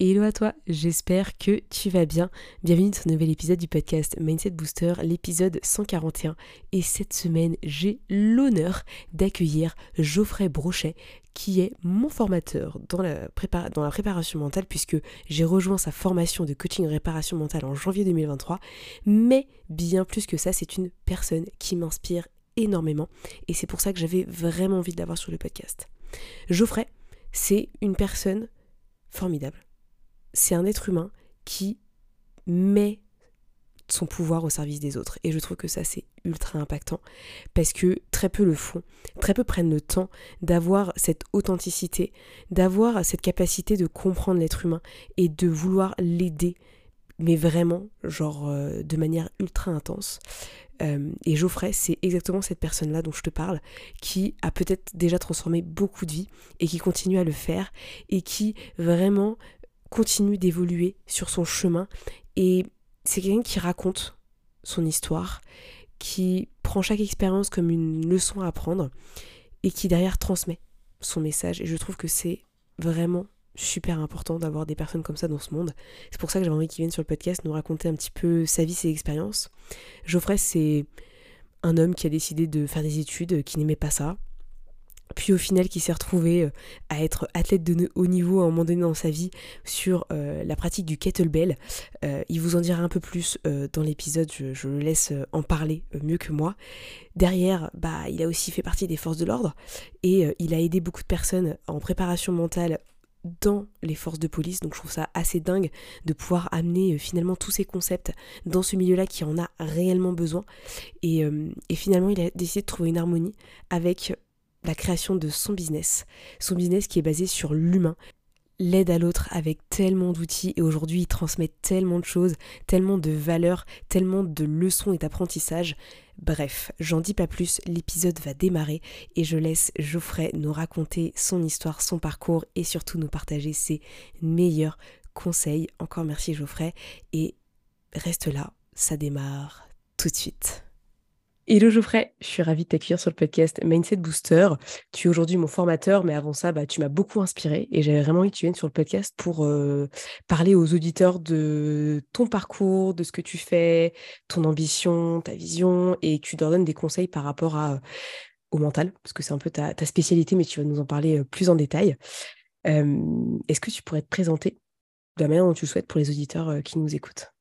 Hello à toi, j'espère que tu vas bien. Bienvenue dans ce nouvel épisode du podcast Mindset Booster, l'épisode 141. Et cette semaine, j'ai l'honneur d'accueillir Geoffrey Brochet, qui est mon formateur dans la, préparation mentale, puisque j'ai rejoint sa formation de coaching réparation mentale en janvier 2023. Mais bien plus que ça, c'est une personne qui m'inspire énormément. Et c'est pour ça que j'avais vraiment envie de l'avoir sur le podcast. Geoffrey, c'est une personne formidable c'est un être humain qui met son pouvoir au service des autres. Et je trouve que ça, c'est ultra impactant parce que très peu le font, très peu prennent le temps d'avoir cette authenticité, d'avoir cette capacité de comprendre l'être humain et de vouloir l'aider, mais vraiment, genre, euh, de manière ultra intense. Euh, et Geoffrey, c'est exactement cette personne-là dont je te parle, qui a peut-être déjà transformé beaucoup de vies et qui continue à le faire et qui vraiment continue d'évoluer sur son chemin et c'est quelqu'un qui raconte son histoire, qui prend chaque expérience comme une leçon à apprendre et qui derrière transmet son message et je trouve que c'est vraiment super important d'avoir des personnes comme ça dans ce monde. C'est pour ça que j'avais envie qu'il vienne sur le podcast nous raconter un petit peu sa vie, ses expériences. Geoffrey, c'est un homme qui a décidé de faire des études, qui n'aimait pas ça, puis au final qui s'est retrouvé euh, à être athlète de haut niveau à un moment donné dans sa vie sur euh, la pratique du kettlebell. Euh, il vous en dira un peu plus dans l'épisode, je, le laisse en parler mieux que moi. Derrière, bah, il a aussi fait partie des forces de l'ordre et il a aidé beaucoup de personnes en préparation mentale dans les forces de police, donc je trouve ça assez dingue de pouvoir amener finalement tous ces concepts dans ce milieu-là qui en a réellement besoin. Et, et finalement, il a décidé de trouver une harmonie avec la création de son business. Son business qui est basé sur l'humain, l'aide à l'autre avec tellement d'outils et aujourd'hui il transmet tellement de choses, tellement de valeurs, tellement de leçons et d'apprentissage. Bref, j'en dis pas plus, l'épisode va démarrer et je laisse Geoffrey nous raconter son histoire, son parcours et surtout nous partager ses meilleurs conseils. Encore merci Geoffrey et reste là, ça démarre tout de suite. Hello Geoffrey, je suis ravie de t'accueillir sur le podcast Mindset Booster. Tu es aujourd'hui mon formateur, mais avant ça, bah, tu m'as beaucoup inspiré et j'avais vraiment envie que tu viennes sur le podcast pour euh, parler aux auditeurs de ton parcours, de ce que tu fais, ton ambition, ta vision et tu leur donnes des conseils par rapport à, au mental, parce que c'est un peu ta, spécialité, mais tu vas nous en parler euh, plus en détail. Est-ce que tu pourrais te présenter de la manière dont tu le souhaites pour les auditeurs euh, qui nous écoutent?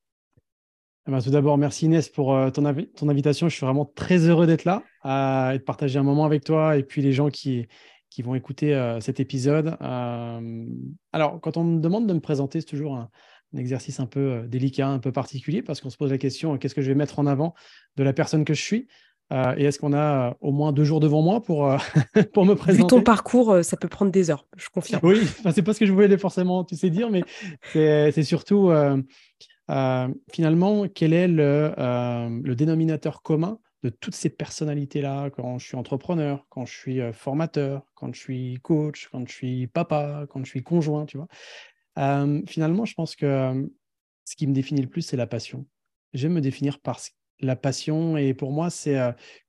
Eh ben, tout d'abord, merci Inès pour euh, ton, ton, invitation. Je suis vraiment très heureux d'être là euh, et de partager un moment avec toi et puis les gens qui, qui vont écouter euh, cet épisode. alors, quand on me demande de me présenter, c'est toujours un, exercice un peu délicat, un peu particulier parce qu'on se pose la question qu'est-ce que je vais mettre en avant de la personne que je suis? Et est-ce qu'on a au moins deux jours devant moi pour, pour me présenter Vu ton parcours, ça peut prendre des heures, je confirme. Oui, c'est pas ce que je voulais forcément, tu sais dire, mais c'est surtout euh, finalement, quel est euh, le, dénominateur commun de toutes ces personnalités-là quand je suis entrepreneur, quand je suis euh, formateur, quand je suis coach, quand je suis papa, quand je suis conjoint, tu vois? finalement, je pense que ce qui me définit le plus, c'est la passion. J'aime me définir par la passion et pour moi, c'est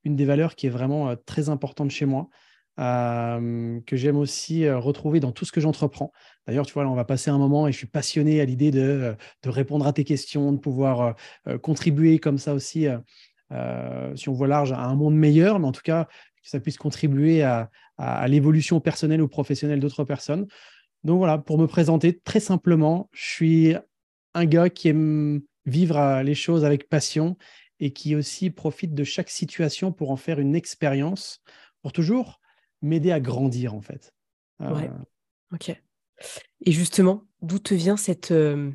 une des valeurs qui est vraiment très importante chez moi. Que j'aime aussi retrouver dans tout ce que j'entreprends. D'ailleurs, tu vois, là, on va passer un moment et je suis passionné à l'idée de, euh, de, répondre à tes questions, de pouvoir contribuer comme ça aussi, si on voit large, à un monde meilleur, mais en tout cas, que ça puisse contribuer à, à, l'évolution personnelle ou professionnelle d'autres personnes. Donc voilà, pour me présenter très simplement, je suis un gars qui aime vivre les choses avec passion et qui aussi profite de chaque situation pour en faire une expérience, pour toujours m'aider à grandir en fait. Ouais. Euh, ok. Et justement, d'où te vient cette, euh,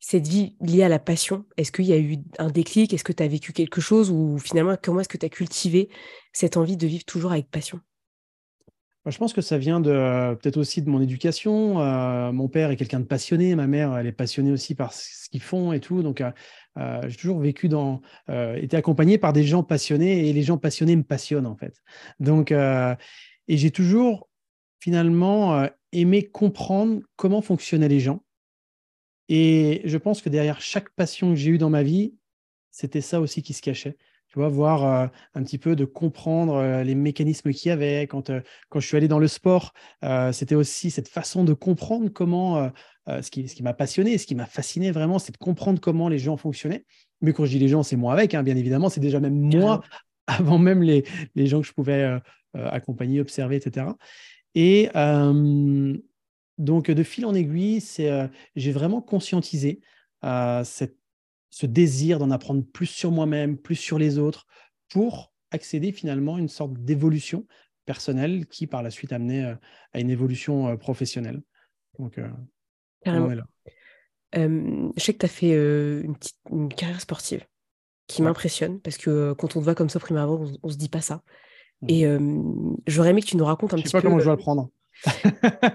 cette vie liée à la passion? Est-ce qu'il y a eu un déclic? Est-ce que tu as vécu quelque chose? Ou finalement, comment est-ce que tu as cultivé cette envie de vivre toujours avec passion? Je pense que ça vient de peut-être aussi de mon éducation. mon père est quelqu'un de passionné, ma mère, elle est passionnée aussi par ce qu'ils font et tout. Donc, j'ai toujours vécu dans, été accompagné par des gens passionnés et les gens passionnés me passionnent en fait. Donc, et j'ai toujours finalement aimé comprendre comment fonctionnaient les gens. Et je pense que derrière chaque passion que j'ai eue dans ma vie, c'était ça aussi qui se cachait. Tu vois, voir euh, un petit peu de comprendre euh, les mécanismes qu'il y avait. Quand, euh, quand je suis allé dans le sport, c'était aussi cette façon de comprendre comment, ce qui, ce qui m'a passionné, ce qui m'a fasciné vraiment, c'est de comprendre comment les gens fonctionnaient. Mais quand je dis les gens, c'est moi avec, hein, bien évidemment, c'est déjà même moi, avant même les, les gens que je pouvais accompagner, observer, etc. Et donc, de fil en aiguille, j'ai vraiment conscientisé cette ce désir d'en apprendre plus sur moi-même, plus sur les autres, pour accéder finalement à une sorte d'évolution personnelle qui, par la suite, amenait euh, à une évolution euh, professionnelle. Donc, euh, on est là. je sais que tu as fait une, petite, carrière sportive qui m'impressionne parce que quand on te voit comme ça au premier abord, on, ne se dit pas ça. Mmh. Et j'aurais aimé que tu nous racontes un petit peu. Je sais pas comment je dois le prendre.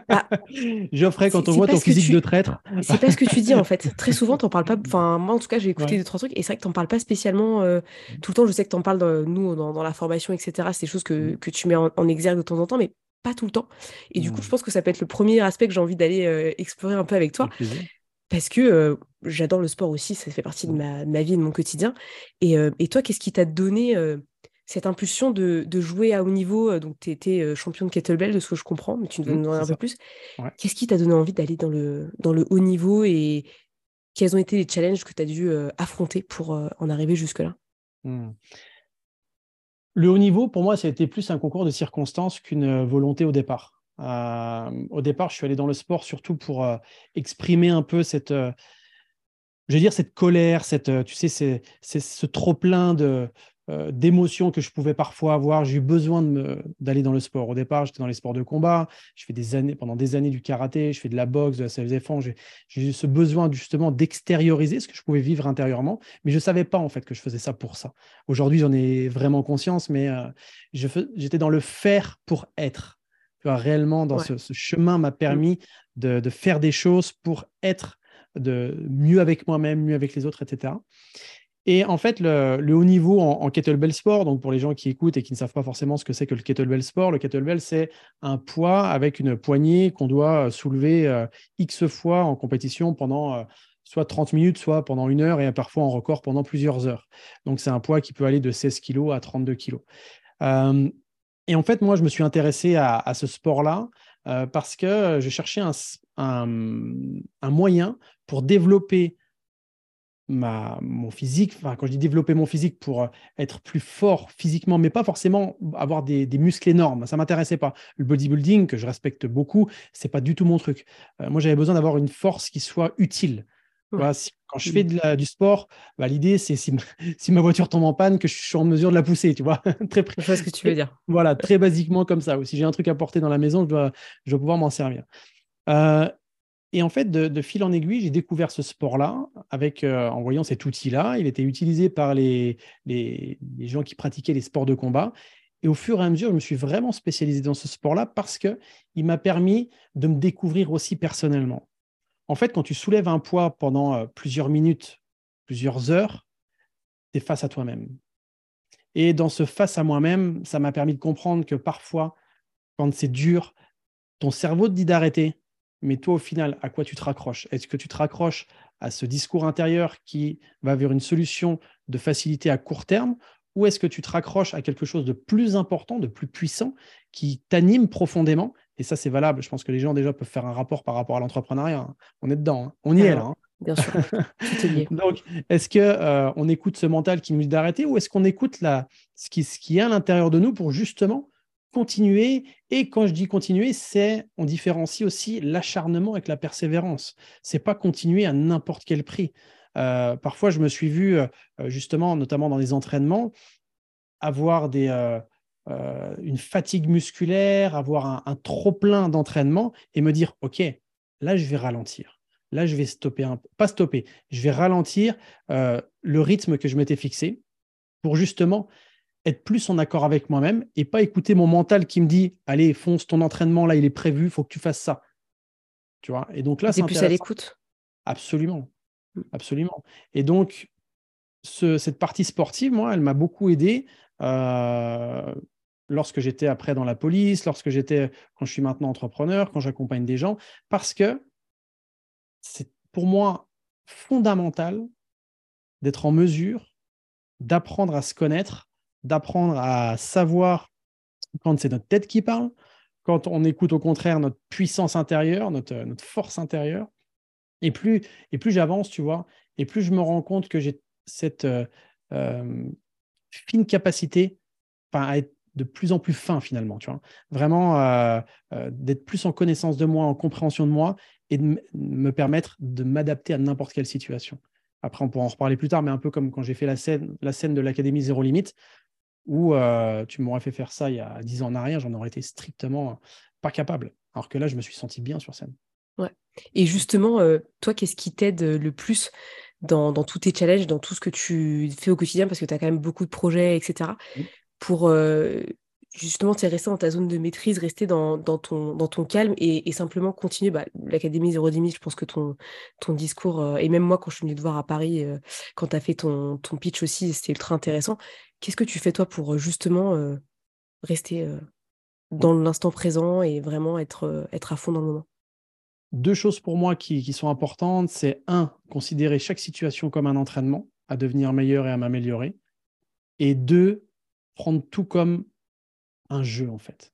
Ah. Geoffrey, quand on voit ton physique de traître. C'est pas ce que tu dis en fait. Très souvent, t'en parles pas. Enfin, moi en tout cas, j'ai écouté deux, trois trucs et c'est vrai que t'en parles pas spécialement euh, mmh. tout le temps. Je sais que t'en parles, dans, nous, dans, la formation, etc. C'est des choses que, mmh. que tu mets en, exergue de temps en temps, mais pas tout le temps. Et du coup, mmh. je pense que ça peut être le premier aspect que j'ai envie d'aller euh, explorer un peu avec toi. Parce que euh, j'adore le sport aussi, ça fait partie de ma, ma vie et de mon quotidien. Et, et toi, qu'est-ce qui t'a donné cette impulsion de, jouer à haut niveau, euh, donc tu étais euh, champion de kettlebell, de ce que je comprends, mais tu nous mmh, en un peu plus. Qu'est-ce qui t'a donné envie d'aller dans le, dans le haut niveau et quels ont été les challenges que tu as dû euh, affronter pour en arriver jusque-là? Mmh. Le haut niveau, pour moi, ça a été plus un concours de circonstances qu'une volonté au départ. au départ, je suis allé dans le sport surtout pour exprimer un peu cette, je veux dire, cette colère, cette, tu sais, c'est ce trop-plein de, euh, d'émotions que je pouvais parfois avoir. J'ai eu besoin d'aller dans le sport. Au départ, j'étais dans les sports de combat. Je fais des années, pendant des années du karaté, je fais de la boxe, de la self-défense. J'ai eu ce besoin justement d'extérioriser ce que je pouvais vivre intérieurement, mais je ne savais pas en fait que je faisais ça pour ça. Aujourd'hui, j'en ai vraiment conscience, mais euh, j'étais dans le faire pour être. Tu vois, réellement, dans ce, chemin m'a permis de, de, faire des choses pour être de mieux avec moi-même, mieux avec les autres, etc. Et en fait, le, haut niveau en, kettlebell sport, donc pour les gens qui écoutent et qui ne savent pas forcément ce que c'est que le kettlebell sport, le kettlebell, c'est un poids avec une poignée qu'on doit soulever euh, X fois en compétition pendant euh, soit 30 minutes, soit pendant une heure et parfois en record pendant plusieurs heures. Donc, c'est un poids qui peut aller de 16 kg à 32 kg. Euh, et en fait, moi, je me suis intéressé à, ce sport-là parce que je cherchais un moyen pour développer mon physique, enfin, quand je dis développer mon physique pour euh, être plus fort physiquement, mais pas forcément avoir des, muscles énormes, ça m'intéressait pas. Le bodybuilding, que je respecte beaucoup, c'est pas du tout mon truc. Euh, moi, j'avais besoin d'avoir une force qui soit utile. quand je fais de du sport, bah, l'idée, c'est si, si, ma voiture tombe en panne, que je suis en mesure de la pousser, tu vois. très Je vois ce que tu veux dire. Voilà, très basiquement comme ça. Ou si j'ai un truc à porter dans la maison, je dois, je dois pouvoir m'en servir. Euh, et en fait, de, fil en aiguille, j'ai découvert ce sport-là avec, euh, en voyant cet outil-là. Il était utilisé par les, les, gens qui pratiquaient les sports de combat. Et au fur et à mesure, je me suis vraiment spécialisé dans ce sport-là parce qu'il m'a permis de me découvrir aussi personnellement. En fait, quand tu soulèves un poids pendant euh, plusieurs minutes, plusieurs heures, tu es face à toi-même. Et dans ce face à moi-même, ça m'a permis de comprendre que parfois, quand c'est dur, ton cerveau te dit d'arrêter, mais toi, au final, à quoi tu te raccroches? Est-ce que tu te raccroches à ce discours intérieur qui va vers une solution de facilité à court terme? Ou est-ce que tu te raccroches à quelque chose de plus important, de plus puissant, qui t'anime profondément? Et ça, c'est valable. Je pense que les gens déjà peuvent faire un rapport par rapport à l'entrepreneuriat. Hein. On est dedans, hein. on y est là. Hein. Bien sûr. Donc, est-ce qu'on euh, on écoute ce mental qui nous dit d'arrêter ou est-ce qu'on écoute la, ce, qui, ce qui est à l'intérieur de nous pour justement continuer. Et quand je dis continuer, c'est on différencie aussi l'acharnement avec la persévérance. C'est pas continuer à n'importe quel prix. Euh, parfois, je me suis vu euh, justement, notamment dans les entraînements, avoir euh, une fatigue musculaire, avoir un, trop plein d'entraînement et me dire ok, là je vais ralentir. Là, je vais stopper un pas stopper, je vais ralentir le rythme que je m'étais fixé pour justement être plus en accord avec moi-même et pas écouter mon mental qui me dit Allez, fonce, ton entraînement, là, il est prévu, il faut que tu fasses ça. Tu vois? Et donc là, c'est plus à l'écoute. Absolument. Mmh. Absolument. Et donc, cette partie sportive, moi, elle m'a beaucoup aidé euh, lorsque j'étais après dans la police, lorsque j'étais, quand je suis maintenant entrepreneur, quand j'accompagne des gens, parce que c'est pour moi fondamental d'être en mesure d'apprendre à se connaître, d'apprendre à savoir quand c'est notre tête qui parle, quand on écoute au contraire notre puissance intérieure, notre, notre force intérieure. Et plus, et plus j'avance, tu vois, et plus je me rends compte que j'ai cette euh, euh, fine capacité à être de plus en plus fin finalement, tu vois. Vraiment euh, d'être plus en connaissance de moi, en compréhension de moi et de me permettre de m'adapter à n'importe quelle situation. Après, on pourra en reparler plus tard, mais un peu comme quand j'ai fait la scène, la scène de l'Académie Zéro Limite, où tu m'aurais fait faire ça il y a dix ans en arrière, j'en aurais été strictement pas capable. Alors que là, je me suis senti bien sur scène. Ouais. Et justement, toi, qu'est-ce qui t'aide le plus dans, tous tes challenges, dans tout ce que tu fais au quotidien, parce que tu as quand même beaucoup de projets, etc., pour justement rester dans ta zone de maîtrise, rester dans, ton, dans ton calme et, simplement continuer. Bah, L'Académie 010, je pense que ton, ton discours, et même moi quand je suis venue te voir à Paris, quand tu as fait ton, ton pitch aussi, c'était ultra intéressant. Qu'est-ce que tu fais toi pour justement rester dans l'instant présent et vraiment être, être à fond dans le moment? Deux choses pour moi qui, sont importantes, c'est un, considérer chaque situation comme un entraînement à devenir meilleur et à m'améliorer. Et deux, prendre tout comme un jeu, en fait.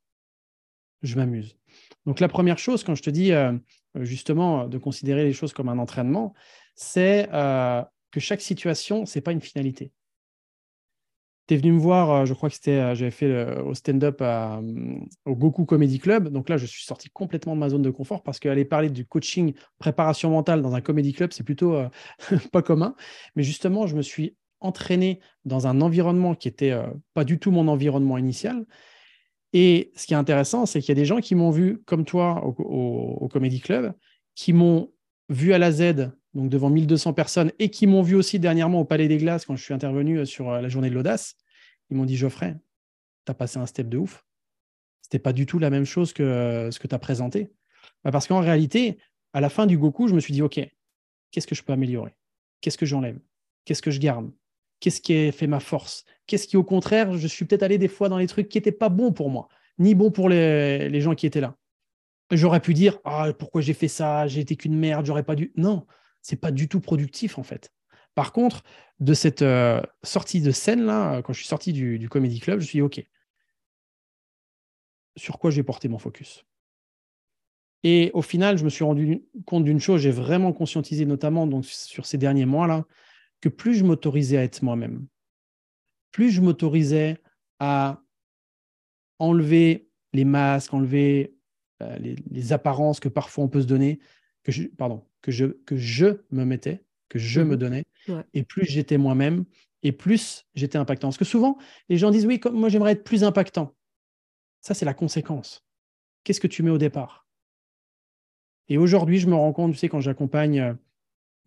Je m'amuse. Donc la première chose, quand je te dis euh, justement de considérer les choses comme un entraînement, c'est euh, que chaque situation, ce n'est pas une finalité tu es venu me voir, euh, je crois que c'était, euh, j'avais fait au stand-up au Goku Comedy Club. Donc là, je suis sorti complètement de ma zone de confort parce qu'aller parler du coaching, préparation mentale dans un comedy club, c'est plutôt euh, pas commun. Mais justement, je me suis entraîné dans un environnement qui n'était pas du tout mon environnement initial. Et ce qui est intéressant, c'est qu'il y a des gens qui m'ont vu, comme toi, au, Comedy Club, qui m'ont vu à la Z, donc devant 1200 personnes, et qui m'ont vu aussi dernièrement au Palais des Glaces quand je suis intervenu sur la journée de l'audace. Ils m'ont dit Geoffrey, tu as passé un step de ouf. C'était pas du tout la même chose que euh, ce que tu as présenté. Bah, parce qu'en réalité, à la fin du Goku, je me suis dit OK, qu'est-ce que je peux améliorer? Qu'est-ce que j'enlève? Qu'est-ce que je garde? Qu'est-ce qui fait ma force? Qu'est-ce qui, au contraire, je suis peut-être allé des fois dans les trucs qui n'étaient pas bons pour moi, ni bons pour les, les gens qui étaient là. J'aurais pu dire ah, pourquoi j'ai fait ça? J'ai été qu'une merde, j'aurais pas dû. Non, c'est pas du tout productif en fait. Par contre, de cette euh, sortie de scène-là, euh, quand je suis sorti du, Comedy Club, je suis dit, OK, sur quoi j'ai porté mon focus? Et au final, je me suis rendu compte d'une chose, j'ai vraiment conscientisé, notamment donc, sur ces derniers mois-là, que plus je m'autorisais à être moi-même, plus je m'autorisais à enlever les masques, enlever euh, les, apparences que parfois on peut se donner, je, pardon, que je, que je me mettais, que je me mmh donnais, et plus j'étais moi-même, et plus j'étais impactant. Parce que souvent, les gens disent, oui, moi j'aimerais être plus impactant. Ça, c'est la conséquence. Qu'est-ce que tu mets au départ? Et aujourd'hui, je me rends compte, tu sais, quand j'accompagne, euh,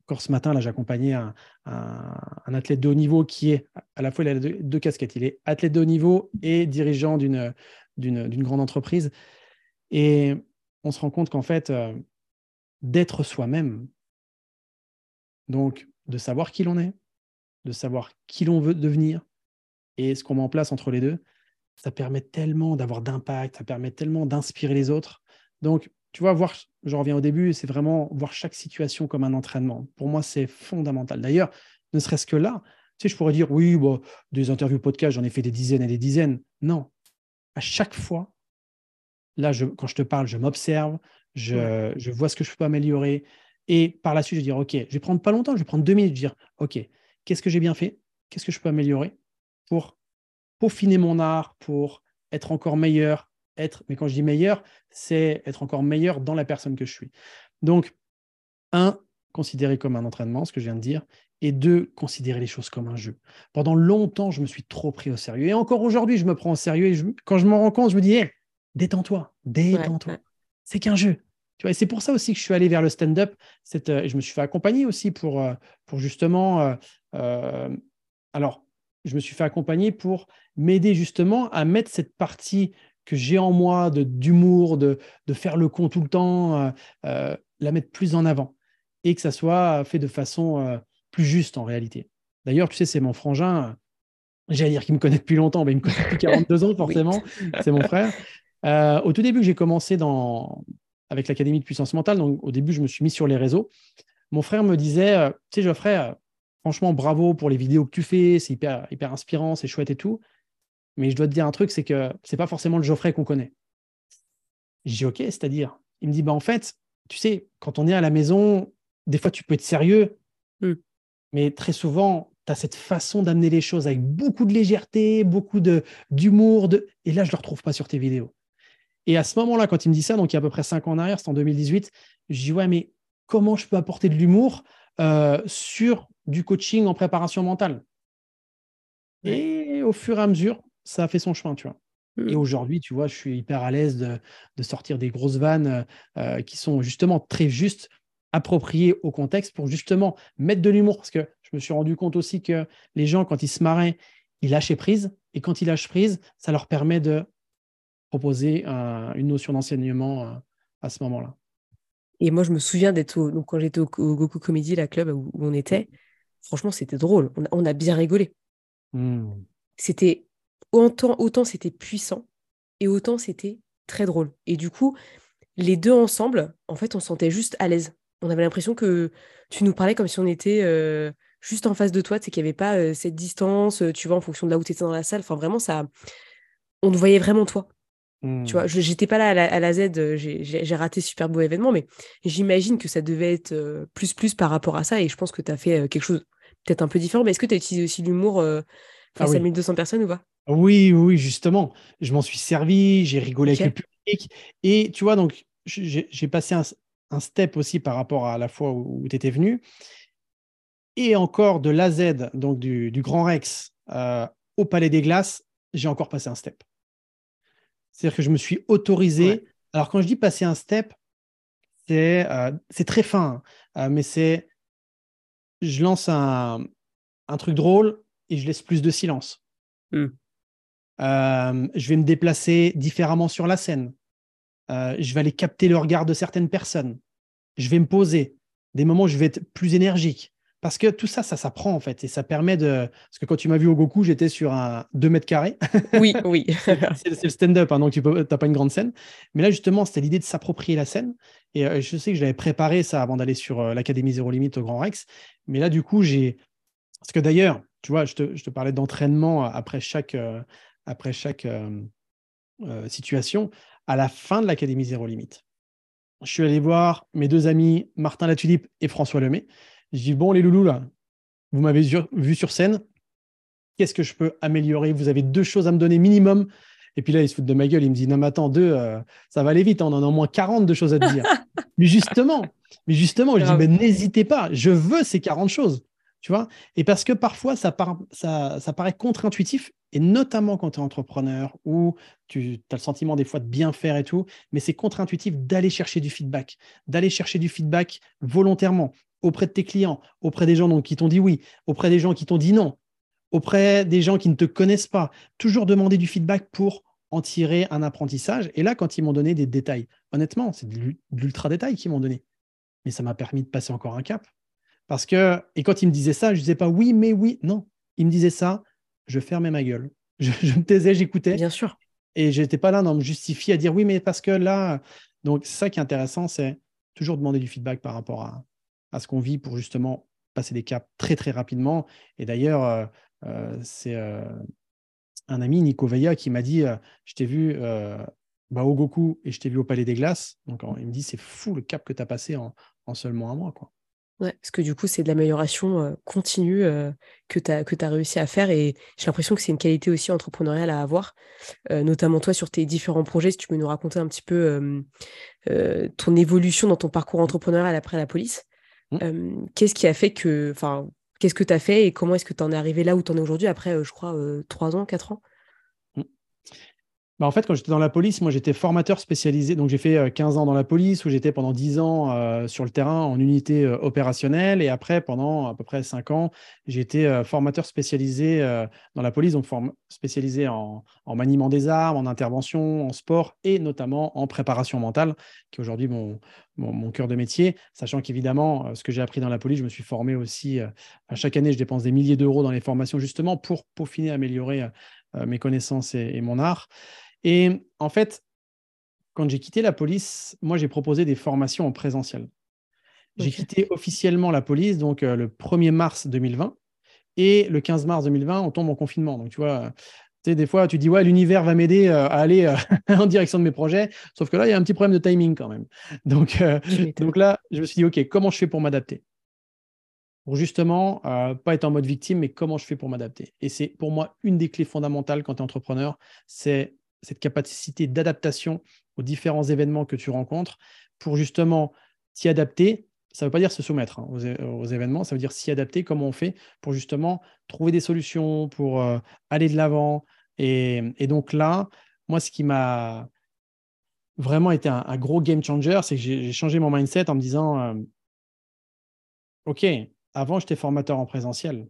encore ce matin, là, j'accompagnais un, un, athlète de haut niveau qui est, à la fois, il a deux, casquettes. Il est athlète de haut niveau et dirigeant d'une, d'une, grande entreprise. Et on se rend compte qu'en fait, euh, d'être soi-même, donc, de savoir qui l'on est, de savoir qui l'on veut devenir et ce qu'on met en place entre les deux, ça permet tellement d'avoir d'impact, ça permet tellement d'inspirer les autres. Donc, tu vois, voir, je reviens au début, c'est vraiment voir chaque situation comme un entraînement. Pour moi, c'est fondamental. D'ailleurs, ne serait-ce que là, tu sais, je pourrais dire, oui, bon, des interviews podcast, j'en ai fait des dizaines et des dizaines. Non. À chaque fois, là, je, quand je te parle, je m'observe, je, je, vois ce que je peux améliorer, et par la suite, je vais dire, OK, je vais prendre pas longtemps, je vais prendre deux minutes, je vais dire, OK, qu'est-ce que j'ai bien fait? Qu'est-ce que je peux améliorer pour peaufiner mon art, pour être encore meilleur être, mais quand je dis meilleur, c'est être encore meilleur dans la personne que je suis. Donc, un, considérer comme un entraînement, ce que je viens de dire, et deux, considérer les choses comme un jeu. Pendant longtemps, je me suis trop pris au sérieux. Et encore aujourd'hui, je me prends au sérieux. Et quand je m'en rends compte, je me dis, hé, détends-toi, détends-toi. C'est qu'un jeu et c'est pour ça aussi que je suis allé vers le stand-up. Euh, je me suis fait accompagner aussi pour, euh, pour justement. Euh, alors, je me suis fait accompagner pour m'aider justement à mettre cette partie que j'ai en moi d'humour, de, de, faire le con tout le temps, la mettre plus en avant et que ça soit fait de façon plus juste en réalité. D'ailleurs, tu sais, c'est mon frangin, j'allais dire qu'il me connaît depuis longtemps, mais il me connaît depuis 42 ans forcément, c'est mon frère. Euh, au tout début que j'ai commencé dans... avec l'Académie de puissance mentale, donc au début, je me suis mis sur les réseaux. Mon frère me disait, euh, tu sais, Geoffrey, euh, franchement, bravo pour les vidéos que tu fais, c'est hyper, hyper inspirant, c'est chouette et tout. Mais je dois te dire un truc, c'est que c'est pas forcément le Geoffrey qu'on connaît. J'ai dit, OK, c'est-à-dire Il me dit, bah, en fait, tu sais, quand on est à la maison, des fois, tu peux être sérieux, hmm. mais très souvent, tu as cette façon d'amener les choses avec beaucoup de légèreté, beaucoup d'humour. De, et là, je ne le retrouve pas sur tes vidéos. Et à ce moment-là, quand il me dit ça, donc il y a à peu près cinq ans en arrière, c'est en 2018, je dis Ouais, mais comment je peux apporter de l'humour euh, sur du coaching en préparation mentale? Et au fur et à mesure, ça a fait son chemin, tu vois. Mmh. Et aujourd'hui, tu vois, je suis hyper à l'aise de, sortir des grosses vannes euh, qui sont justement très justes, appropriées au contexte pour justement mettre de l'humour. Parce que je me suis rendu compte aussi que les gens, quand ils se marraient, ils lâchaient prise. Et quand ils lâchent prise, ça leur permet de proposer une notion d'enseignement euh, à ce moment-là. Et moi, je me souviens d'être donc quand j'étais au, Goku Comedy, la club où, on était. Franchement, c'était drôle. On a, bien rigolé. Hmm. C'était autant, autant c'était puissant et autant c'était très drôle. Et du coup, les deux ensemble, en fait, on se sentait juste à l'aise. On avait l'impression que tu nous parlais comme si on était euh, juste en face de toi, c'est qu'il n'y avait pas euh, cette distance, tu vois, en fonction de là où tu étais dans la salle. Enfin, vraiment, ça, on te voyait vraiment toi. Tu vois, mmh. j'étais pas là à la, Z, euh, j'ai raté super beau événement, mais j'imagine que ça devait être euh, plus plus par rapport à ça, et je pense que tu as fait euh, quelque chose peut-être un peu différent. Mais est-ce que tu as utilisé aussi l'humour face ah à 1200 personnes ou pas? Oui, oui, justement. Je m'en suis servi, j'ai rigolé avec le public. Et tu vois, donc, j'ai passé un, step aussi par rapport à la fois où, tu étais venu. Et encore de l'AZ, donc du, du Grand Rex, au Palais des Glaces, j'ai encore passé un step. C'est-à-dire que je me suis autorisé. Alors, quand je dis passer un step, c'est euh, très fin, hein. euh, mais c'est je lance un, truc drôle et je laisse plus de silence. Hmm. Euh, je vais me déplacer différemment sur la scène. je vais aller capter le regard de certaines personnes. Je vais me poser. Des moments où je vais être plus énergique. Parce que tout ça, ça s'apprend en fait. Et ça permet de. Parce que quand tu m'as vu au Goku, j'étais sur un 2 mètres carrés. Oui, oui. c'est le stand-up, hein, donc tu n'as pas une grande scène. Mais là, justement, c'était l'idée de s'approprier la scène. Et euh, je sais que je l'avais préparé ça avant d'aller sur euh, l'Académie Zéro Limite au Grand Rex. Mais là, du coup, j'ai. Parce que d'ailleurs, tu vois, je te, parlais d'entraînement après chaque, euh, après chaque situation. À la fin de l'Académie Zéro Limite, je suis allé voir mes deux amis, Martin Latulipe et François Lemay. Je dis, bon, les loulous, là, vous m'avez vu sur scène. Qu'est-ce que je peux améliorer? Vous avez deux choses à me donner minimum. Et puis là, il se fout de ma gueule. Il me dit, non, mais attends, deux, euh, ça va aller vite. Hein, on en a au moins 40 de choses à te dire. mais justement, mais justement, je dis, mais n'hésitez pas. Je veux ces 40 choses. Tu vois? Et parce que parfois, ça, ça, ça paraît contre-intuitif, et notamment quand tu es entrepreneur ou tu as le sentiment des fois de bien faire et tout, mais c'est contre-intuitif d'aller chercher du feedback, d'aller chercher du feedback volontairement auprès de tes clients, auprès des gens donc, qui t'ont dit oui, auprès des gens qui t'ont dit non, auprès des gens qui ne te connaissent pas. Toujours demander du feedback pour en tirer un apprentissage. Et là, quand ils m'ont donné des détails, honnêtement, c'est de l'ultra détail qu'ils m'ont donné. Mais ça m'a permis de passer encore un cap. Parce que, et quand ils me disaient ça, je ne disais pas oui, mais oui, non. Ils me disaient ça, je fermais ma gueule. Je, me taisais, j'écoutais. Bien sûr. Et je n'étais pas là dans me justifier à dire oui, mais parce que là. Donc, ça qui est intéressant, c'est toujours demander du feedback par rapport à, à ce qu'on vit pour justement passer des caps très très rapidement. Et d'ailleurs, euh, euh, c'est euh, un ami, Nico Veilla, qui m'a dit Je t'ai vu bah, au Goku et je t'ai vu au Palais des Glaces. Donc il me dit C'est fou le cap que tu as passé en, seulement un mois. Quoi. Ouais, parce que du coup, c'est de l'amélioration continue que tu as, réussi à faire. Et j'ai l'impression que c'est une qualité aussi entrepreneuriale à avoir, notamment toi sur tes différents projets. Si tu peux nous raconter un petit peu ton évolution dans ton parcours entrepreneurial après la police. Mmh. qu'est-ce qui a fait que. Enfin, qu'est-ce que tu as fait et comment est-ce que tu en es arrivé là où tu en es aujourd'hui après, je crois, trois ans, quatre ans? Mmh. Bah, en fait, quand j'étais dans la police, moi j'étais formateur spécialisé. Donc j'ai fait 15 euh, ans dans la police où j'étais pendant 10 ans euh, sur le terrain en unité euh, opérationnelle. Et après, pendant à peu près 5 ans, j'ai été formateur spécialisé dans la police, donc spécialisé en, maniement des armes, en intervention, en sport et notamment en préparation mentale, qui est aujourd'hui mon, mon, cœur de métier. Sachant qu'évidemment, ce que j'ai appris dans la police, je me suis formé aussi. à chaque année, je dépense des milliers d'euros dans les formations justement pour peaufiner, améliorer mes connaissances et mon art. Et en fait, quand j'ai quitté la police, moi, j'ai proposé des formations en présentiel. J'ai quitté officiellement la police donc euh, le 1er mars 2020 et le 15 mars 2020, on tombe en confinement. Donc, tu vois, tu sais, des fois, tu dis, ouais, l'univers va m'aider euh, à aller euh, en direction de mes projets. Sauf que là, il y a un petit problème de timing quand même. Donc, donc là, je me suis dit, OK, comment je fais pour m'adapter? Pour justement, pas être en mode victime, mais comment je fais pour m'adapter? Et c'est pour moi une des clés fondamentales quand tu es entrepreneur, c'est cette capacité d'adaptation aux différents événements que tu rencontres pour justement t'y adapter. Ça ne veut pas dire se soumettre hein, aux, événements, ça veut dire s'y adapter, comment on fait pour justement trouver des solutions, pour euh, aller de l'avant. Et, donc là, moi, ce qui m'a vraiment été un, gros game changer, c'est que j'ai changé mon mindset en me disant, euh, OK, avant, j'étais formateur en présentiel,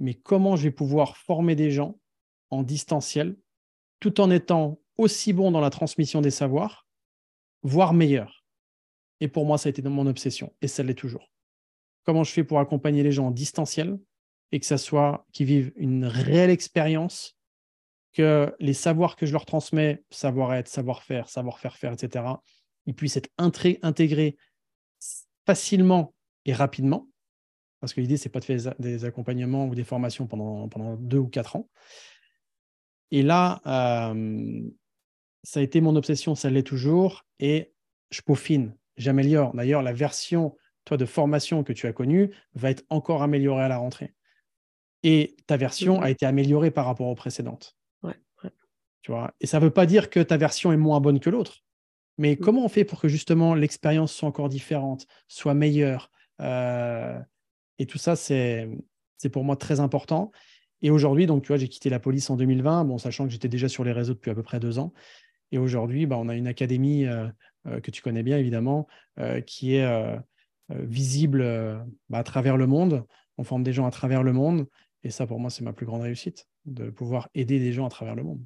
mais comment je vais pouvoir former des gens en distanciel tout en étant aussi bon dans la transmission des savoirs, voire meilleur. Et pour moi, ça a été mon obsession, et ça l'est toujours. Comment je fais pour accompagner les gens en distanciel et que ça soit qu'ils vivent une réelle expérience, que les savoirs que je leur transmets, savoir-être, savoir-faire, savoir-faire faire, etc., ils puissent être intégrés facilement et rapidement, parce que l'idée, c'est pas de faire des accompagnements ou des formations pendant, pendant deux ou quatre ans, et là, ça a été mon obsession, ça l'est toujours, et je peaufine, j'améliore. D'ailleurs, la version toi, de formation que tu as connue va être encore améliorée à la rentrée. Et ta version a été améliorée par rapport aux précédentes. Tu vois et ça ne veut pas dire que ta version est moins bonne que l'autre. Mais mmh. comment on fait pour que justement l'expérience soit encore différente, soit meilleure euh, Et tout ça, c'est pour moi très important. Et aujourd'hui, donc, tu vois, j'ai quitté la police en 2020, bon, sachant que j'étais déjà sur les réseaux depuis à peu près deux ans. Et aujourd'hui, bah, on a une académie euh, euh, que tu connais bien, évidemment, euh, qui est visible à travers le monde. On forme des gens à travers le monde. Et ça, pour moi, c'est ma plus grande réussite, de pouvoir aider des gens à travers le monde.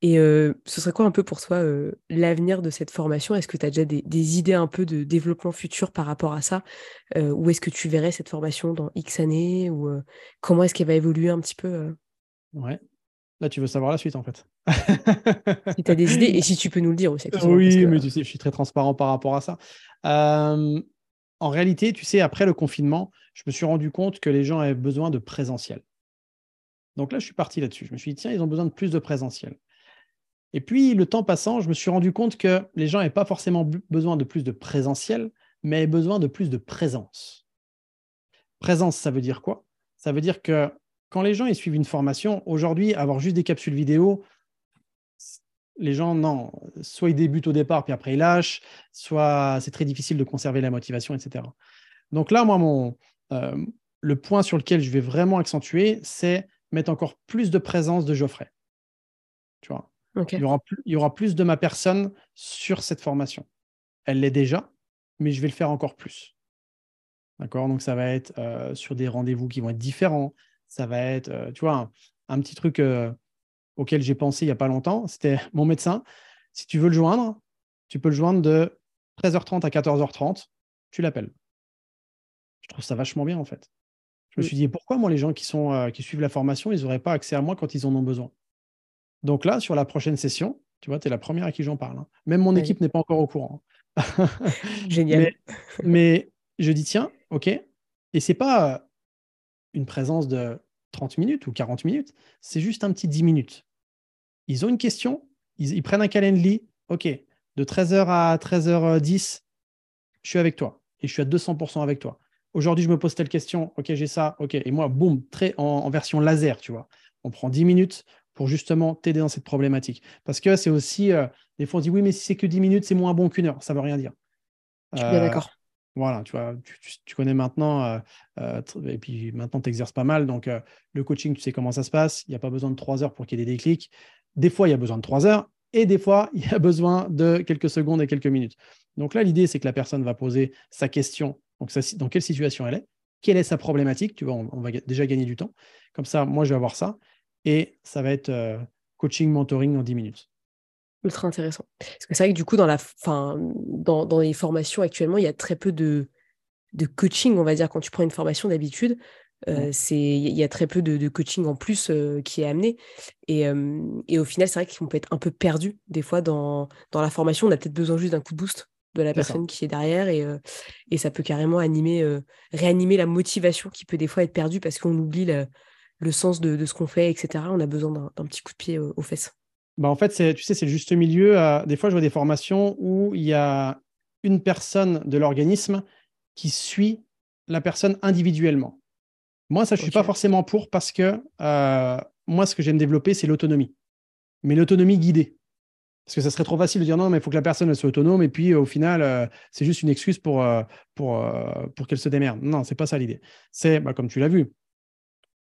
Et ce serait quoi un peu pour toi l'avenir de cette formation? Est-ce que tu as déjà des, idées un peu de développement futur par rapport à ça? Où est-ce que tu verrais cette formation dans X années? Ou comment est-ce qu'elle va évoluer un petit peu Ouais. Là, tu veux savoir la suite en fait. si tu as des idées, et si tu peux nous le dire aussi. Oui, mais tu sais, je suis très transparent par rapport à ça. en réalité, tu sais, après le confinement, je me suis rendu compte que les gens avaient besoin de présentiel. Donc là, je suis parti là-dessus. Je me suis dit, tiens, ils ont besoin de plus de présentiel. Et puis, le temps passant, je me suis rendu compte que les gens n'avaient pas forcément besoin de plus de présentiel, mais besoin de plus de présence. Présence, ça veut dire quoi? Ça veut dire que quand les gens ils suivent une formation, aujourd'hui, avoir juste des capsules vidéo, les gens, non, soit ils débutent au départ, puis après ils lâchent, soit c'est très difficile de conserver la motivation, etc. Donc là, moi, mon, euh, le point sur lequel je vais vraiment accentuer, c'est mettre encore plus de présence de Geoffrey. Tu vois? Il, y aura plus, de ma personne sur cette formation. Elle l'est déjà, mais je vais le faire encore plus. D'accord? Donc, ça va être euh, sur des rendez-vous qui vont être différents. Ça va être, euh, tu vois, un, petit truc euh, auquel j'ai pensé il n'y a pas longtemps. C'était mon médecin. Si tu veux le joindre, tu peux le joindre de 13h30 à 14h30. Tu l'appelles. Je trouve ça vachement bien, en fait. Je me suis dit, pourquoi moi, les gens qui, sont, qui suivent la formation, ils n'auraient pas accès à moi quand ils en ont besoin? Donc là, sur la prochaine session, tu vois, tu es la première à qui j'en parle. Hein. Même mon équipe n'est pas encore au courant. Génial. Mais, je dis, tiens, OK. Et c'est pas une présence de 30 minutes ou 40 minutes, c'est juste un petit 10 minutes. Ils ont une question, ils, prennent un calendrier, OK, de 13h à 13h10, je suis avec toi et je suis à 200% avec toi. Aujourd'hui, je me pose telle question, OK, j'ai ça, OK. Et moi, boum, très en version laser, tu vois. On prend 10 minutes, pour justement t'aider dans cette problématique. Parce que c'est aussi, euh, des fois on dit oui, mais si c'est que 10 minutes, c'est moins bon qu'une heure. Ça veut rien dire. Je suis bien euh, d'accord. Voilà, tu vois, tu, connais maintenant, euh, et puis maintenant tu exerces pas mal, donc le coaching, tu sais comment ça se passe, il n'y a pas besoin de trois heures pour qu'il y ait des déclics. Des fois, il y a besoin de trois heures, et des fois, il y a besoin de quelques secondes et quelques minutes. Donc là, l'idée, c'est que la personne va poser sa question, donc dans quelle situation elle est, quelle est sa problématique, tu vois, on, va déjà gagner du temps. Comme ça, moi, je vais avoir ça, et ça va être coaching, mentoring en 10 minutes ultra intéressant. Parce que c'est vrai que du coup, dans, la, dans, dans, les formations actuellement, il y a très peu de, de coaching, on va dire, quand tu prends une formation d'habitude. Euh, il y a très peu de, coaching en plus euh, qui est amené et, euh, et au final c'est vrai qu'on peut être un peu perdu des fois dans, dans la formation on a peut-être besoin juste d'un coup de boost de la personne qui est derrière et, et ça peut carrément animer réanimer la motivation qui peut des fois être perdue parce qu'on oublie le sens de, de ce qu'on fait etc on a besoin d'un petit coup de pied aux fesses bah en fait, tu sais, c'est le juste milieu. des fois, je vois des formations où il y a une personne de l'organisme qui suit la personne individuellement. Moi, ça, je ne suis pas forcément pour parce que euh, moi, ce que j'aime développer, c'est l'autonomie. Mais l'autonomie guidée. Parce que ça serait trop facile de dire non, mais il faut que la personne soit autonome et puis au final, euh, c'est juste une excuse pour, euh, pour, pour qu'elle se démerde. Non, c'est pas ça l'idée. C'est, bah, comme tu l'as vu,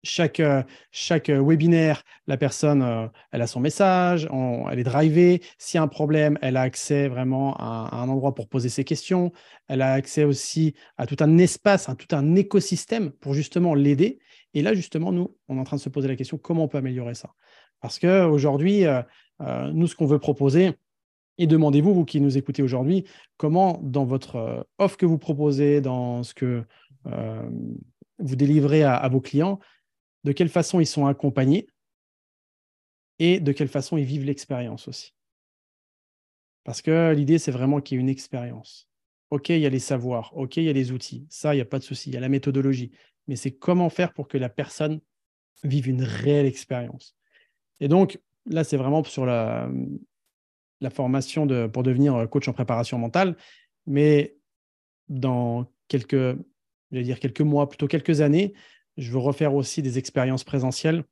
chaque, euh, chaque euh, webinaire, la personne, euh, elle a son message, elle est drivée. S'il y a un problème, elle a accès vraiment à, un endroit pour poser ses questions. Elle a accès aussi à tout un espace, à tout un écosystème pour justement l'aider. Et là, justement, nous, on est en train de se poser la question comment on peut améliorer ça? Parce qu'aujourd'hui, nous, ce qu'on veut proposer, et demandez-vous, vous qui nous écoutez aujourd'hui, comment dans votre offre que vous proposez, dans ce que vous délivrez à vos clients, de quelle façon ils sont accompagnés et de quelle façon ils vivent l'expérience aussi. Parce que l'idée, c'est vraiment qu'il y ait une expérience. OK, il y a les savoirs, OK, il y a les outils, ça, il n'y a pas de souci, il y a la méthodologie, mais c'est comment faire pour que la personne vive une réelle expérience. Et donc, là, c'est vraiment sur la, formation pour devenir coach en préparation mentale, mais dans quelques, dire quelques mois, plutôt quelques années, je veux refaire aussi des expériences présentielles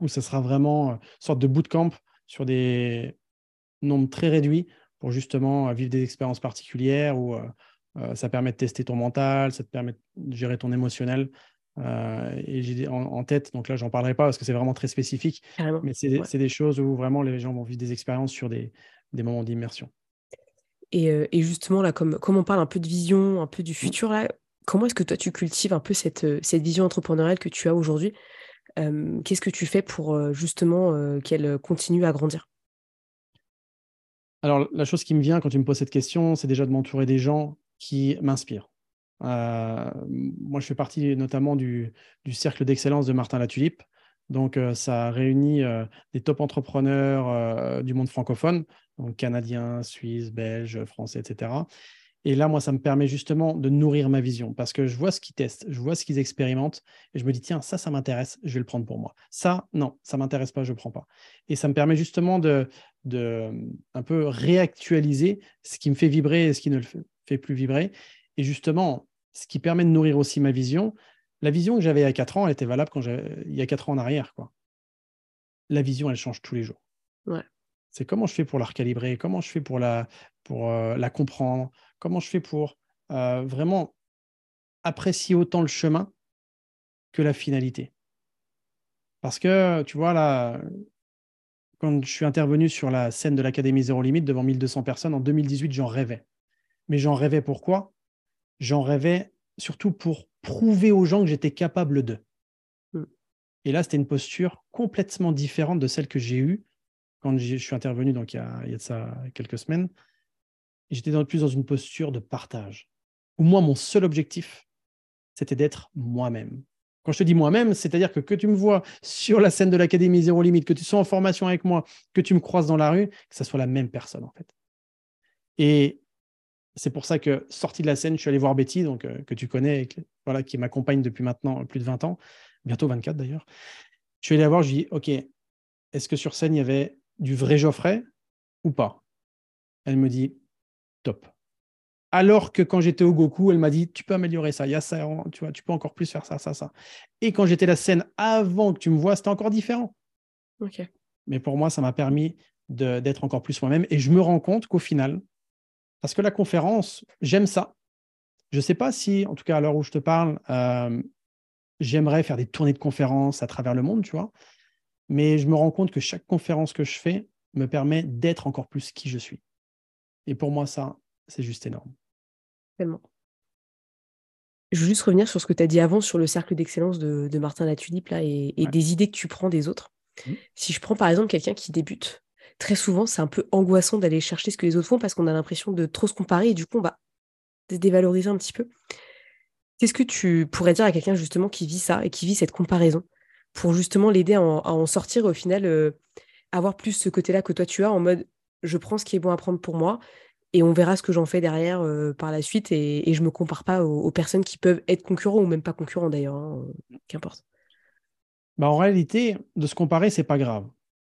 où ce sera vraiment euh, une sorte de bootcamp sur des nombres très réduits pour justement euh, vivre des expériences particulières où euh, ça permet de tester ton mental, ça te permet de gérer ton émotionnel. et j'ai en, tête, donc là, j'en parlerai pas parce que c'est vraiment très spécifique, mais c'est des choses où vraiment les gens vont vivre des expériences sur des, moments d'immersion. Et, justement, là, comme, comme on parle un peu de vision, un peu du mmh. futur, là, comment est-ce que toi tu cultives un peu cette, euh, vision entrepreneuriale que tu as aujourd'hui? Qu'est-ce que tu fais pour justement qu'elle continue à grandir? Alors, la chose qui me vient quand tu me poses cette question, c'est déjà de m'entourer des gens qui m'inspirent. moi, je fais partie notamment du, du cercle d'excellence de Martin Latulippe. Donc, ça réunit des top entrepreneurs du monde francophone, donc canadiens, suisses, belges, français, etc. Et là, moi, ça me permet justement de nourrir ma vision parce que je vois ce qu'ils testent, je vois ce qu'ils expérimentent et je me dis, tiens, ça, ça m'intéresse, je vais le prendre pour moi. Ça, non, ça m'intéresse pas, je ne prends pas. Et ça me permet justement de, un peu réactualiser ce qui me fait vibrer et ce qui ne le fait plus vibrer. Et justement, ce qui permet de nourrir aussi ma vision, la vision que j'avais il y a 4 ans, elle était valable quand il y a 4 ans en arrière. La vision, elle change tous les jours. Ouais. C'est comment je fais pour la recalibrer, comment je fais pour la, pour, euh, la comprendre, Comment je fais pour euh, vraiment apprécier autant le chemin que la finalité? Parce que, tu vois, là, quand je suis intervenu sur la scène de l'Académie Zéro Limite devant 1200 personnes en 2018, j'en rêvais. Mais j'en rêvais pourquoi? J'en rêvais surtout pour prouver aux gens que j'étais capable d'eux. Mmh. Et là, c'était une posture complètement différente de celle que j'ai eue quand je suis intervenu donc il y a, de ça quelques semaines j'étais dans, plus dans une posture de partage. Où moi, mon seul objectif, c'était d'être moi-même. Quand je te dis moi-même, c'est-à-dire que que tu me vois sur la scène de l'Académie Zéro Limite, que tu sois en formation avec moi, que tu me croises dans la rue, que ça soit la même personne en fait. Et c'est pour ça que sorti de la scène, je suis allé voir Betty, donc euh, que tu connais, voilà, qui m'accompagne depuis maintenant plus de 20 ans, bientôt 24 d'ailleurs. Je suis allé la voir, je lui ai dit, OK, est-ce que sur scène, il y avait du vrai Geoffrey ou pas? Elle me dit, top. Alors que quand j'étais au Goku, elle m'a dit Tu peux améliorer ça, il y a ça, tu vois, tu peux encore plus faire ça, ça, ça. Et quand j'étais la scène avant que tu me vois, c'était encore différent. Ok. Mais pour moi, ça m'a permis d'être encore plus moi-même. Et je me rends compte qu'au final, parce que la conférence, j'aime ça, Je ne sais pas si, en tout cas à l'heure où je te parle, euh, j'aimerais faire des tournées de conférences à travers le monde, tu vois. Mais je me rends compte que chaque conférence que je fais me permet d'être encore plus qui je suis. Et pour moi, ça, c'est juste énorme. Tellement. Je veux juste revenir sur ce que tu as dit avant sur le cercle d'excellence de, Martin Latulipe là, et, des idées que tu prends des autres. Mmh. Si je prends par exemple quelqu'un qui débute, très souvent, c'est un peu angoissant d'aller chercher ce que les autres font parce qu'on a l'impression de trop se comparer et du coup, on va se dévaloriser un petit peu. Qu'est-ce que tu pourrais dire à quelqu'un justement qui vit ça et qui vit cette comparaison? Pour justement l'aider à, en sortir au final, euh, avoir plus ce côté-là que toi tu as en mode je prends ce qui est bon à prendre pour moi et on verra ce que j'en fais derrière euh, par la suite et, je me compare pas aux, personnes qui peuvent être concurrents ou même pas concurrents d'ailleurs, hein, qu'importe. Bah en réalité, de se comparer, c'est pas grave.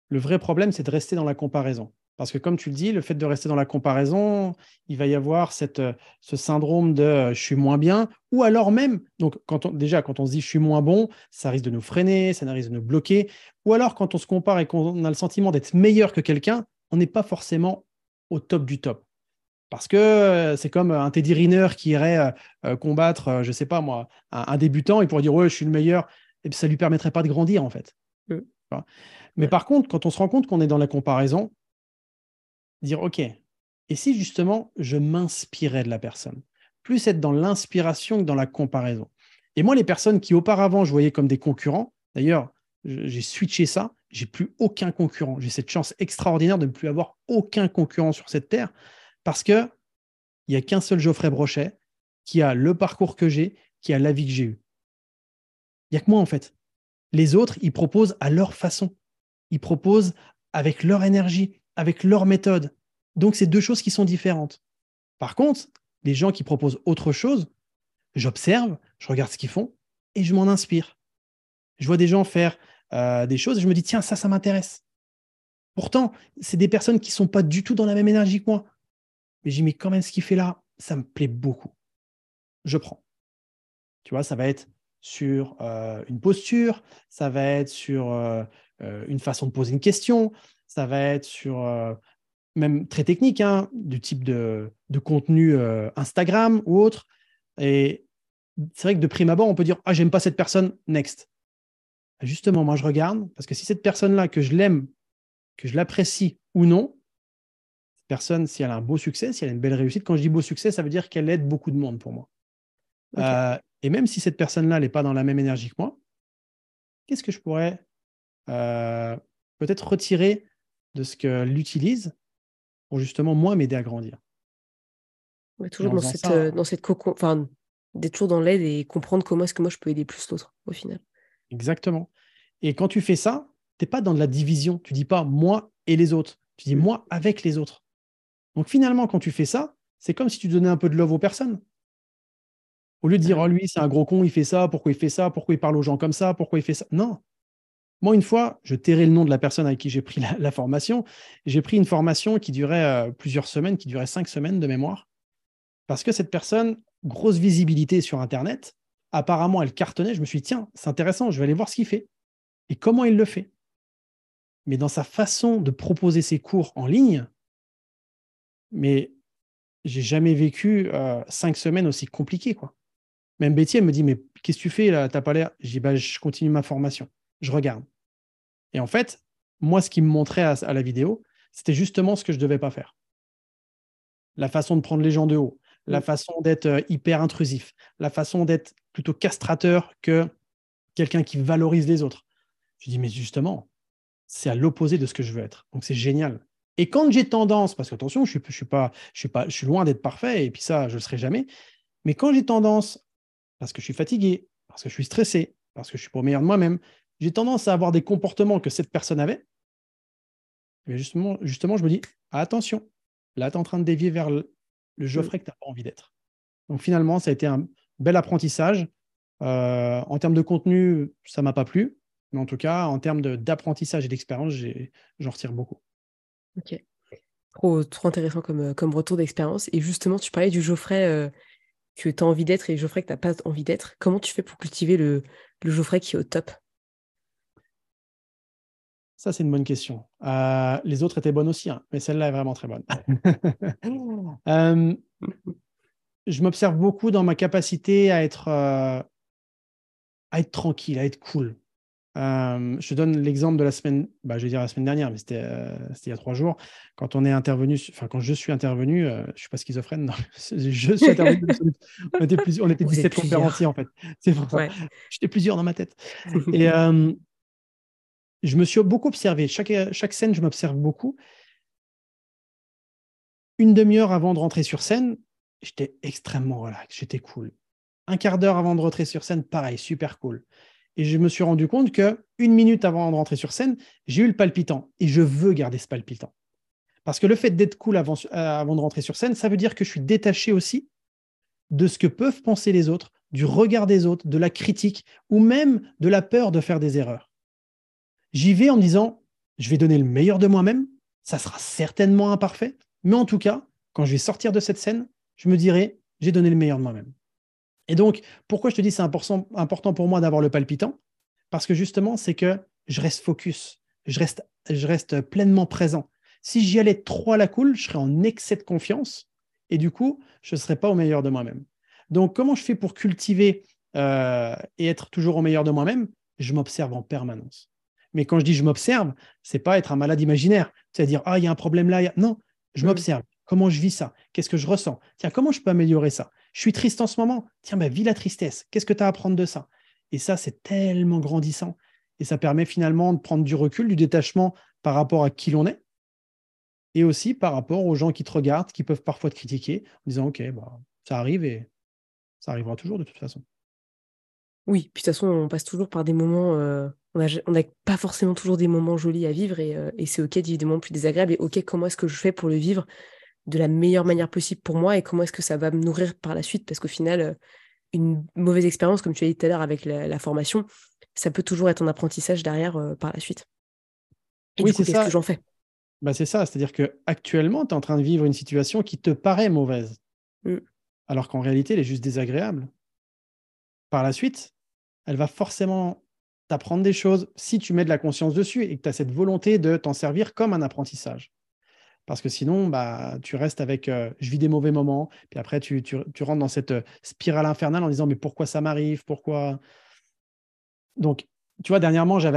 Le vrai problème, c'est de rester dans la comparaison. Parce que comme tu le dis, le fait de rester dans la comparaison, il va y avoir cette, euh, ce syndrome de euh, je suis moins bien, ou alors même, donc quand on, déjà quand on se dit je suis moins bon, ça risque de nous freiner, ça risque de nous bloquer, ou alors quand on se compare et qu'on a le sentiment d'être meilleur que quelqu'un, on n'est pas forcément au top du top. Parce que euh, c'est comme un Teddy Riner qui irait combattre, je ne sais pas moi, un, débutant, il pourrait dire ouais, je suis le meilleur, et ça ne lui permettrait pas de grandir en fait. Mm. Mais par contre, quand on se rend compte qu'on est dans la comparaison, dire OK, et si justement je m'inspirais de la personne? Plus être dans l'inspiration que dans la comparaison. Et moi, les personnes qui auparavant je voyais comme des concurrents, d'ailleurs, j'ai switché ça, j'ai plus aucun concurrent. J'ai cette chance extraordinaire de ne plus avoir aucun concurrent sur cette terre parce que il n'y a qu'un seul Geoffrey Brochet qui a le parcours que j'ai, qui a la vie que j'ai eue. Il n'y a que moi en fait. Les autres, ils proposent à leur façon. Ils proposent avec leur énergie, avec leur méthode. Donc, c'est deux choses qui sont différentes. Par contre, les gens qui proposent autre chose, j'observe, je regarde ce qu'ils font et je m'en inspire. Je vois des gens faire euh, des choses et je me dis, tiens, ça, ça m'intéresse. Pourtant, c'est des personnes qui ne sont pas du tout dans la même énergie que moi. Mais j'y mets quand même ce qu'il fait là, ça me plaît beaucoup. Je prends. Tu vois, ça va être sur euh, une posture, ça va être sur euh, une façon de poser une question, ça va être sur euh, même très technique, hein, du type de, contenu euh, Instagram ou autre. Et c'est vrai que de prime abord, on peut dire Ah, j'aime pas cette personne, next. Justement, moi, je regarde, parce que si cette personne-là, que je l'aime, que je l'apprécie ou non, cette personne, si elle a un beau succès, si elle a une belle réussite, quand je dis beau succès, ça veut dire qu'elle aide beaucoup de monde pour moi. Euh, et même si cette personne-là n'est pas dans la même énergie que moi, qu'est-ce que je pourrais peut-être retirer de ce qu'elle utilise pour justement moi m'aider à grandir. toujours dans cette, euh, dans cette coco, enfin, d'être toujours dans l'aide et comprendre comment est-ce que moi je peux aider plus l'autre au final. Exactement. Et quand tu fais ça, tu n'es pas dans de la division. Tu dis pas moi et les autres. Tu dis mmh. moi avec les autres. Donc finalement, quand tu fais ça, c'est comme si tu donnais un peu de love aux personnes. Au lieu de dire, oh lui, c'est un gros con, il fait ça, pourquoi il fait ça, pourquoi il parle aux gens comme ça, pourquoi il fait ça. Non, moi, une fois, je tairai le nom de la personne avec qui j'ai pris la, formation. J'ai pris une formation qui durait euh, plusieurs semaines, qui durait cinq semaines de mémoire, parce que cette personne, grosse visibilité sur Internet, apparemment, elle cartonnait. Je me suis dit, tiens, c'est intéressant, je vais aller voir ce qu'il fait et comment il le fait? Mais dans sa façon de proposer ses cours en ligne, mais j'ai jamais vécu euh, cinq semaines aussi compliquées. Même Betty, elle me dit, mais qu'est-ce que tu fais là? T'as pas l'air? Je dis, bah, je continue ma formation je regarde. Et en fait, moi, ce qui me montrait à, la vidéo, c'était justement ce que je ne devais pas faire. La façon de prendre les gens de haut, la façon d'être euh, hyper intrusif, la façon d'être plutôt castrateur que quelqu'un qui valorise les autres. Je dis, mais justement, c'est à l'opposé de ce que je veux être. Donc c'est génial. Et quand j'ai tendance, parce que attention, je suis, je suis pas, je suis pas, je suis loin d'être parfait, et puis ça, je ne le serai jamais. Mais quand j'ai tendance, parce que je suis fatigué, parce que je suis stressé, parce que je suis pas au meilleur de moi-même, j'ai tendance à avoir des comportements que cette personne avait. Mais justement, justement je me dis, attention, là, tu es en train de dévier vers le, Geoffrey que tu n'as pas envie d'être. Donc finalement, ça a été un bel apprentissage. Euh, en termes de contenu, ça ne m'a pas plu. Mais en tout cas, en termes d'apprentissage et d'expérience, j'en retire beaucoup. Ok. Trop, intéressant comme, euh, comme retour d'expérience. Et justement, tu parlais du Geoffrey euh, que tu as envie d'être et Geoffrey que tu n'as pas envie d'être. Comment tu fais pour cultiver le, le Geoffrey qui est au top? Ça, c'est une bonne question. Euh, les autres étaient bonnes aussi, hein, mais celle-là est vraiment très bonne. Euh, je m'observe beaucoup dans ma capacité à être, à être tranquille, à être cool. Euh, je te donne l'exemple de la semaine, bah, je vais dire la semaine dernière, mais c'était euh, il y a trois jours. Quand on est intervenu, enfin quand je suis intervenu, euh, je ne suis pas schizophrène, non, je suis intervenu. on était, plus, on était 17 conférenciers en fait. C'est pour ça. J'étais plusieurs dans ma tête. Et je me suis beaucoup observé. Chaque, scène, je m'observe beaucoup. Une demi-heure avant de rentrer sur scène, j'étais extrêmement relax, j'étais cool. Un quart d'heure avant de rentrer sur scène, pareil, super cool. Et je me suis rendu compte que une minute avant de rentrer sur scène, j'ai eu le palpitant. Et je veux garder ce palpitant. Parce que le fait d'être cool avant, euh, avant de rentrer sur scène, ça veut dire que je suis détaché aussi de ce que peuvent penser les autres, du regard des autres, de la critique ou même de la peur de faire des erreurs. J'y vais en me disant, je vais donner le meilleur de moi-même, ça sera certainement imparfait, mais en tout cas, quand je vais sortir de cette scène, je me dirai, j'ai donné le meilleur de moi-même. Et donc, pourquoi je te dis c'est important, pour moi d'avoir le palpitant? Parce que justement, c'est que je reste focus, je reste, je reste pleinement présent. Si j'y allais trop à la cool, je serais en excès de confiance et du coup, je ne serais pas au meilleur de moi-même. Donc, comment je fais pour cultiver euh, et être toujours au meilleur de moi-même? Je m'observe en permanence. Mais quand je dis je m'observe, c'est pas être un malade imaginaire, c'est-à-dire ah il y a un problème là, non, je m'observe. Comment je vis ça? Qu'est-ce que je ressens? Tiens, comment je peux améliorer ça? Je suis triste en ce moment. Tiens, bah, vis la tristesse. Qu'est-ce que tu as à apprendre de ça? Et ça, c'est tellement grandissant. Et ça permet finalement de prendre du recul, du détachement par rapport à qui l'on est. Et aussi par rapport aux gens qui te regardent, qui peuvent parfois te critiquer, en disant Ok, bah, ça arrive et ça arrivera toujours de toute façon. Oui, puis de toute façon, on passe toujours par des moments. Euh, on n'a pas forcément toujours des moments jolis à vivre et, euh, et c'est OK des moments plus désagréables. Et OK, comment est-ce que je fais pour le vivre de la meilleure manière possible pour moi et comment est-ce que ça va me nourrir par la suite? Parce qu'au final euh, une mauvaise expérience comme tu as dit tout à l'heure avec la, formation ça peut toujours être un apprentissage derrière euh, par la suite. Et oui, c'est qu'est-ce que j'en fais? Bah c'est ça. C'est-à-dire que actuellement tu es en train de vivre une situation qui te paraît mauvaise. Mmh. alors qu'en réalité elle est juste désagréable. Par la suite elle va forcément t'apprendre des choses si tu mets de la conscience dessus et que tu as cette volonté de t'en servir comme un apprentissage. Parce que sinon, bah, tu restes avec euh, je vis des mauvais moments, puis après, tu, rentres dans cette euh, spirale infernale en disant mais pourquoi ça m'arrive? Pourquoi? Donc, tu vois, dernièrement, j'ai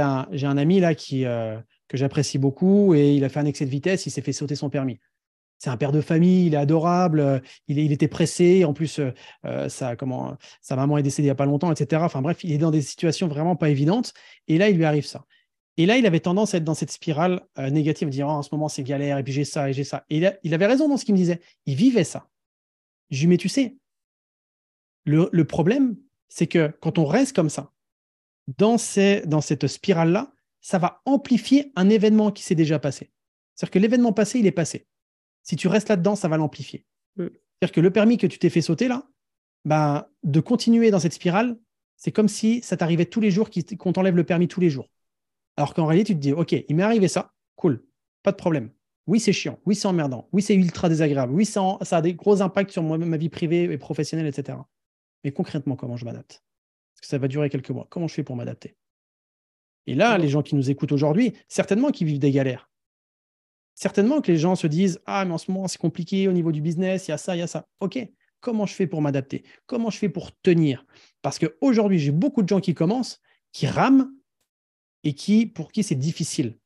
un ami là qui, euh, que j'apprécie beaucoup et il a fait un excès de vitesse, il s'est fait sauter son permis. C'est un père de famille, il est adorable, il, il était pressé, en plus, ça, comment, sa maman est décédée il n'y a pas longtemps, etc. Enfin bref, il est dans des situations vraiment pas évidentes. Et là, il lui arrive ça. Et là, il avait tendance à être dans cette spirale euh, négative, dire oh, en ce moment c'est galère, et puis j'ai ça, et j'ai ça. Et il, avait raison dans ce qu'il me disait. Il vivait ça. Je lui dis mais tu sais, le, problème, c'est que quand on reste comme ça, dans cette spirale-là, ça va amplifier un événement qui s'est déjà passé. C'est-à-dire que l'événement passé, il est passé. Si tu restes là-dedans, ça va l'amplifier. Mm. C'est-à-dire que le permis que tu t'es fait sauter là, ben, de continuer dans cette spirale, c'est comme si ça t'arrivait tous les jours, qu'on t'enlève le permis tous les jours. Alors qu'en réalité, tu te dis, OK, il m'est arrivé ça, cool, pas de problème. Oui, c'est chiant, oui, c'est emmerdant, oui, c'est ultra désagréable, oui, ça, a des gros impacts sur moi, ma vie privée et professionnelle, etc. Mais concrètement, comment je m'adapte? Parce que ça va durer quelques mois. Comment je fais pour m'adapter? Et là, les gens qui nous écoutent aujourd'hui, certainement qu'ils vivent des galères. Certainement que les gens se disent Ah, mais en ce moment, c'est compliqué au niveau du business, il y a ça, il y a ça. OK, comment je fais pour m'adapter? Comment je fais pour tenir? Parce qu'aujourd'hui, j'ai beaucoup de gens qui commencent, qui rament et qui, pour qui c'est difficile.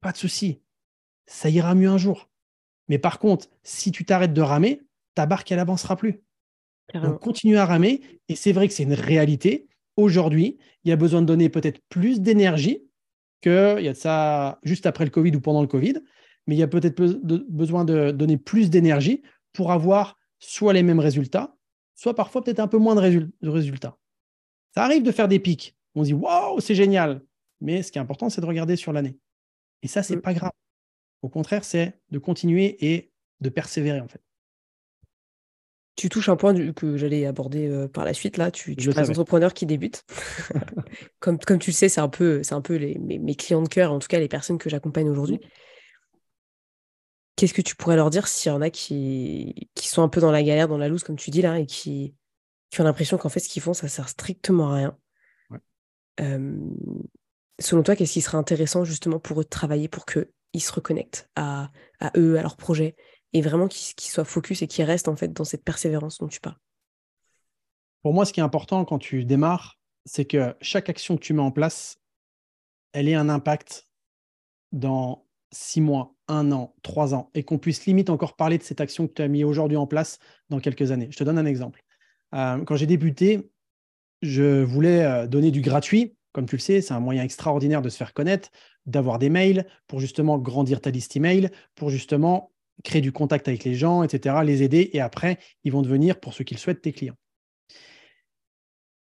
Pas de souci, ça ira mieux un jour. Mais par contre, si tu t'arrêtes de ramer, ta barque, elle avancera plus. Donc, continue à ramer. Et c'est vrai que c'est une réalité. Aujourd'hui, il y a besoin de donner peut-être plus d'énergie qu'il y a de ça juste après le Covid ou pendant le Covid. Mais il y a peut-être besoin de donner plus d'énergie pour avoir soit les mêmes résultats, soit parfois peut-être un peu moins de, résultats. Ça arrive de faire des pics. On se dit, waouh, c'est génial. Mais ce qui est important, c'est de regarder sur l'année. Et ça, c'est n'est pas grave. Au contraire, c'est de continuer et de persévérer, en fait. Tu touches un point que j'allais aborder euh, par la suite. Là, tu, tu parles entrepreneurs qui débutent. comme, comme tu le sais, c'est un peu, c'est un peu les, mes, clients de cœur, en tout cas les personnes que j'accompagne aujourd'hui. Qu'est-ce que tu pourrais leur dire s'il y en a qui, qui sont un peu dans la galère, dans la loose, comme tu dis là, et qui, qui ont l'impression qu'en fait, ce qu'ils font, ça sert strictement à rien. Selon toi, qu'est-ce qui serait intéressant justement pour eux de travailler pour qu'ils se reconnectent à, eux, à leur projet, et vraiment qu'ils soient focus et qu'ils restent en fait dans cette persévérance dont tu parles? Pour moi, ce qui est important quand tu démarres, c'est que chaque action que tu mets en place, elle ait un impact dans six mois, un an, trois ans, et qu'on puisse limite encore parler de cette action que tu as mis aujourd'hui en place dans quelques années. Je te donne un exemple. Euh, quand j'ai débuté, je voulais euh, donner du gratuit. Comme tu le sais, c'est un moyen extraordinaire de se faire connaître, d'avoir des mails, pour justement grandir ta liste email, pour justement créer du contact avec les gens, etc., les aider, et après, ils vont devenir, pour ceux qui le souhaitent, tes clients.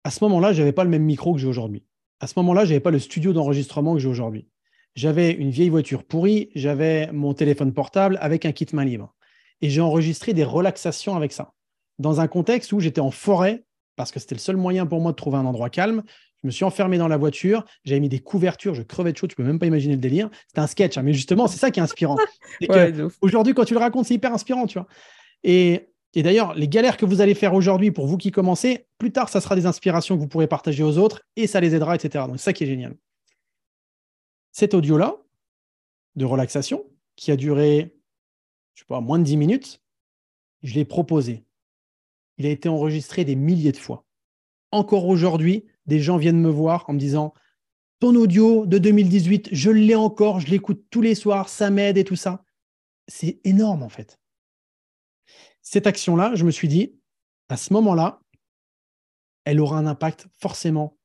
À ce moment-là, je n'avais pas le même micro que j'ai aujourd'hui. À ce moment-là, je n'avais pas le studio d'enregistrement que j'ai aujourd'hui. J'avais une vieille voiture pourrie, j'avais mon téléphone portable avec un kit main libre. Et j'ai enregistré des relaxations avec ça. Dans un contexte où j'étais en forêt, parce que c'était le seul moyen pour moi de trouver un endroit calme. Je me suis enfermé dans la voiture, j'avais mis des couvertures, je crevais de chaud, tu peux même pas imaginer le délire. C'était un sketch, hein, mais justement, c'est ça qui est inspirant. aujourd'hui, quand tu le racontes, c'est hyper inspirant, tu vois. Et, et d'ailleurs, les galères que vous allez faire aujourd'hui pour vous qui commencez, plus tard, ça sera des inspirations que vous pourrez partager aux autres et ça les aidera, etc. Donc, c'est ça qui est génial. Cet audio-là, de relaxation, qui a duré, je sais pas, moins de 10 minutes, je l'ai proposé. Il a été enregistré des milliers de fois. Encore aujourd'hui, des gens viennent me voir en me disant Ton audio de 2018, je l'ai encore, je l'écoute tous les soirs, ça m'aide et tout ça. C'est énorme en fait. Cette action-là, je me suis dit, à ce moment-là, elle aura un impact forcément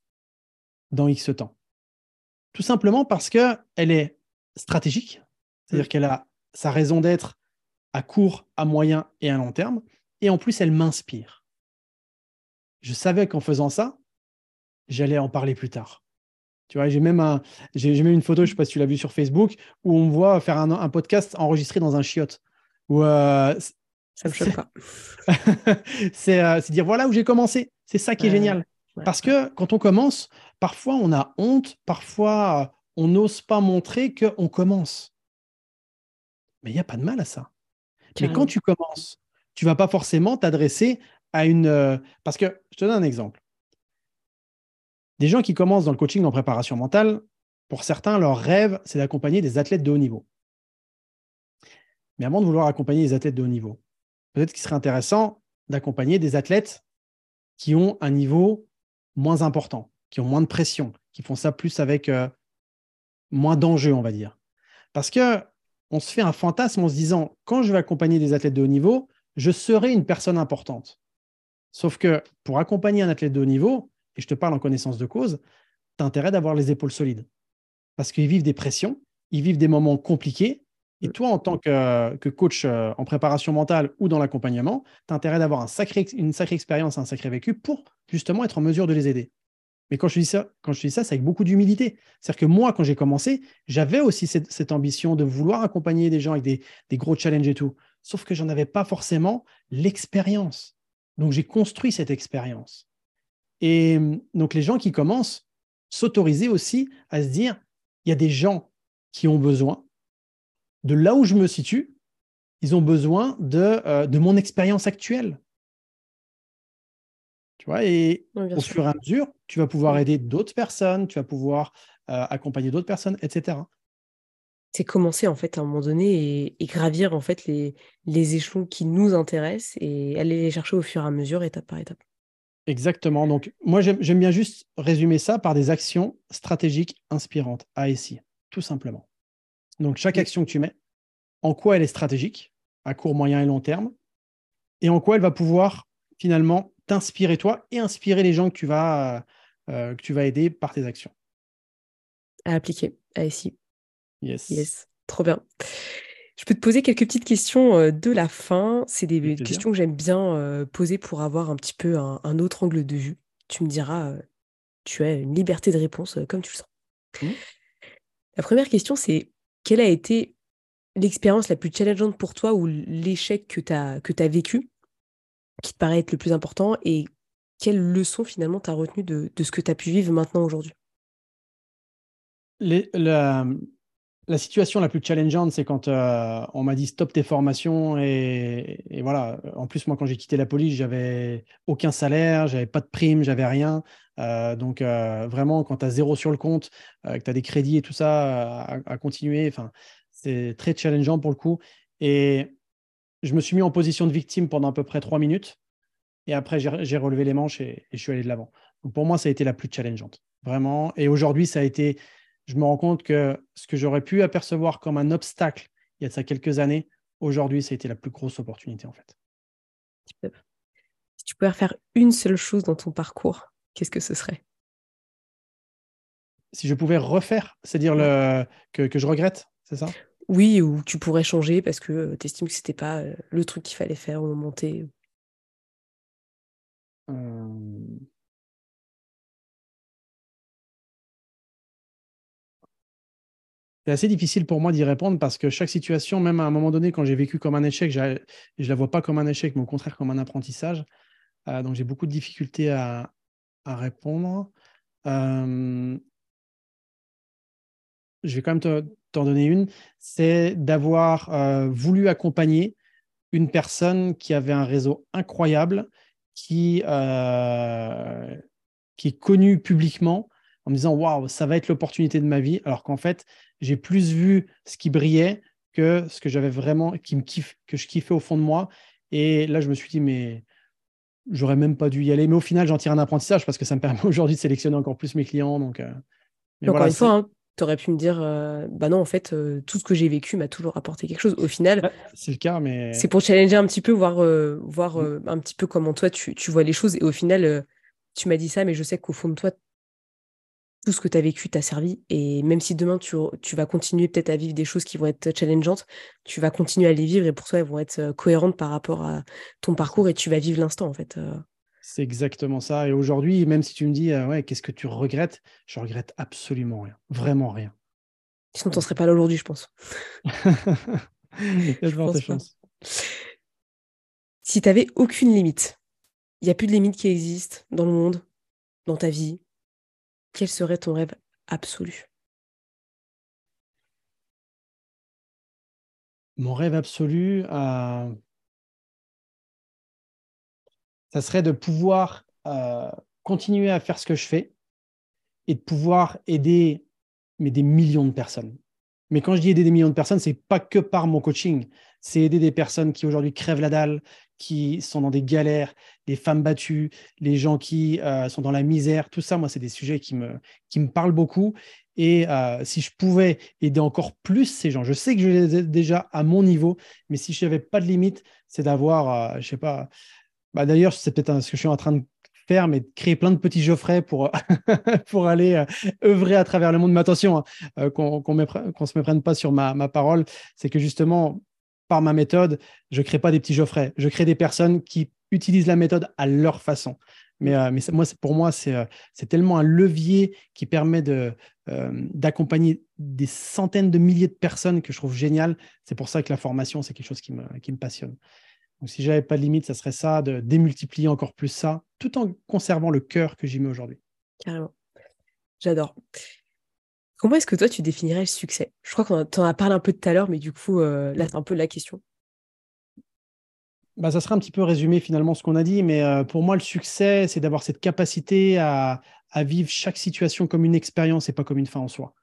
dans X temps. Tout simplement parce qu'elle est stratégique, c'est-à-dire qu'elle a sa raison d'être à court, à moyen et à long terme et en plus, elle m'inspire. Je savais qu'en faisant ça, j'allais en parler plus tard. Tu vois, j'ai même, j'ai, même une photo, je ne sais pas si tu l'as vu sur Facebook, où on me voit faire un, podcast enregistré dans un chiotte. Euh, ça me choque pas. Euh, c'est, dire voilà où j'ai commencé. C'est ça qui est génial. Parce que quand on commence, parfois on a honte, parfois on n'ose pas montrer qu'on commence. Mais il n'y a pas de mal à ça. Mais quand tu commences, tu vas pas forcément t'adresser à une... Euh, parce que, je te donne un exemple. Des gens qui commencent dans le coaching en préparation mentale, pour certains, leur rêve, c'est d'accompagner des athlètes de haut niveau. Mais avant de vouloir accompagner des athlètes de haut niveau, peut-être qu'il serait intéressant d'accompagner des athlètes qui ont un niveau moins important, qui ont moins de pression, qui font ça plus avec euh, moins d'enjeux, on va dire. Parce que on se fait un fantasme en se disant, quand je vais accompagner des athlètes de haut niveau, je serai une personne importante. Sauf que pour accompagner un athlète de haut niveau, et je te parle en connaissance de cause, tu as intérêt d'avoir les épaules solides. Parce qu'ils vivent des pressions, ils vivent des moments compliqués. Et toi, en tant que, coach euh, en préparation mentale ou dans l'accompagnement, tu as intérêt d'avoir une sacrée expérience, un sacré vécu pour justement être en mesure de les aider. Mais quand je dis ça, quand je dis ça, c'est avec beaucoup d'humilité. C'est-à-dire que moi, quand j'ai commencé, j'avais aussi cette, ambition de vouloir accompagner des gens avec des, gros challenges et tout sauf que j'en avais pas forcément l'expérience. Donc j'ai construit cette expérience. Et hum, donc les gens qui commencent s'autoriser aussi à se dire, il y a des gens qui ont besoin de là où je me situe, ils ont besoin de, euh, de mon expérience actuelle. Tu vois, et au fur et à mesure, tu vas pouvoir aider d'autres personnes, tu vas pouvoir euh, accompagner d'autres personnes, etc c'est commencer en fait à un moment donné et, gravir en fait les, les échelons qui nous intéressent et aller les chercher au fur et à mesure, étape par étape. Exactement. Donc, moi, j'aime bien juste résumer ça par des actions stratégiques inspirantes, ASI, tout simplement. Donc, chaque action que tu mets, en quoi elle est stratégique, à court, moyen et long terme, et en quoi elle va pouvoir finalement t'inspirer toi et inspirer les gens que tu vas, euh, que tu vas aider par tes actions. À appliquer, ASI. Yes. Yes, trop bien. Je peux te poser quelques petites questions euh, de la fin. C'est des questions que j'aime bien euh, poser pour avoir un petit peu un, autre angle de vue. Tu me diras, euh, tu as une liberté de réponse comme tu le sens. Mmh. La première question, c'est quelle a été l'expérience la plus challengeante pour toi ou l'échec que tu as, que as vécu? Qui te paraît être le plus important et quelle leçon finalement tu as retenu de, ce que tu as pu vivre maintenant aujourd'hui? La, la situation la plus challengeante, c'est quand euh, on m'a dit stop tes formations et, voilà. En plus, moi, quand j'ai quitté la police, j'avais aucun salaire, j'avais pas de prime, j'avais rien. Euh, donc euh, vraiment, quand tu as zéro sur le compte, que tu as des crédits et tout ça à, continuer, enfin, c'est très challengeant pour le coup. Et je me suis mis en position de victime pendant à peu près trois minutes. Et après, j'ai relevé les manches et, je suis allé de l'avant. pour moi, ça a été la plus challengeante, vraiment. Et aujourd'hui, ça a été, je me rends compte que ce que j'aurais pu apercevoir comme un obstacle il y a de ça quelques années, aujourd'hui, ça a été la plus grosse opportunité en fait. Si tu pouvais refaire une seule chose dans ton parcours, qu'est-ce que ce serait? Si je pouvais refaire, c'est-à-dire le... que, que je regrette, c'est ça? Oui, ou tu pourrais changer parce que euh, tu estimes que c'était pas euh, le truc qu'il fallait faire au moment T. Euh, c'est assez difficile pour moi d'y répondre parce que chaque situation, même à un moment donné, quand j'ai vécu comme un échec, je ne la vois pas comme un échec, mais au contraire comme un apprentissage. Euh, donc j'ai beaucoup de difficultés à, répondre. Quand même t'en donner une. C'est d'avoir voulu accompagner une personne qui avait un réseau incroyable qui, euh, qui est connu publiquement en me disant waouh, ça va être l'opportunité de ma vie, alors qu'en fait, j'ai plus vu ce qui brillait que ce que j'avais vraiment, qui me kiffe, que je kiffais au fond de moi. Et là, je me suis dit, mais j'aurais même pas dû y aller. Mais au final, j'en tire un apprentissage parce que ça me permet aujourd'hui de sélectionner encore plus mes clients. Donc, euh, encore une fois, hein, tu aurais pu me dire, euh, bah non, en fait, tout ce que j'ai vécu m'a toujours apporté quelque chose. Au final, c'est le cas, mais. C'est pour challenger un petit peu, voir, voir mmh. un petit peu comment toi tu, tu, vois les choses. Et au final, tu m'as dit ça, mais je sais qu'au fond de toi, tout ce que tu as vécu t'a servi. Et même si demain, tu, tu vas continuer peut-être à vivre des choses qui vont être challengeantes, tu vas continuer à les vivre et pour toi, elles vont être cohérentes par rapport à ton parcours et tu vas vivre l'instant, en fait. C'est exactement ça. Et aujourd'hui, même si tu me dis, ouais, qu'est-ce que tu regrettes Je regrette absolument rien. Vraiment rien. Sinon, tu n'en serais pas là aujourd'hui, je pense. je pense. Si tu n'avais aucune limite, il n'y a plus de limite qui existe dans le monde, dans ta vie, quel serait ton rêve absolu? Mon rêve absolu, euh, ça serait de pouvoir euh, continuer à faire ce que je fais et de pouvoir aider mais des millions de personnes. Mais quand je dis aider des millions de personnes, c'est pas que par mon coaching, c'est aider des personnes qui aujourd'hui crèvent la dalle, qui sont dans des galères, les femmes battues, les gens qui euh, sont dans la misère, tout ça, moi, c'est des sujets qui me, qui me parlent beaucoup. Et euh, si je pouvais aider encore plus ces gens, je sais que je les ai déjà à mon niveau, mais si je n'avais pas de limite, c'est d'avoir, euh, je sais pas, bah, d'ailleurs, c'est peut-être ce que je suis en train de faire, mais de créer plein de petits Geoffrey pour, pour aller œuvrer à travers le monde. Mais attention, hein, qu'on ne se méprenne pas sur ma, ma parole, c'est que justement, par ma méthode, je ne crée pas des petits Geoffrey. Je crée des personnes qui utilisent la méthode à leur façon. Mais, euh, mais moi, pour moi, euh, c'est tellement un levier qui permet de, euh, d'accompagner des centaines de milliers de personnes que je trouve génial. C'est pour ça que la formation, c'est quelque chose qui me, qui me passionne. Donc, si j'avais pas de limite, ça serait ça, de démultiplier encore plus ça, tout en conservant le cœur que j'y mets aujourd'hui. Carrément. J'adore. Comment est-ce que toi, tu définirais le succès? Je crois qu'on en a parlé un peu tout à l'heure, mais du coup, euh, là, c'est un peu la question. Bah, ça serait un petit peu résumé finalement ce qu'on a dit, mais euh, pour moi, le succès, c'est d'avoir cette capacité à, vivre chaque situation comme une expérience et pas comme une fin en soi.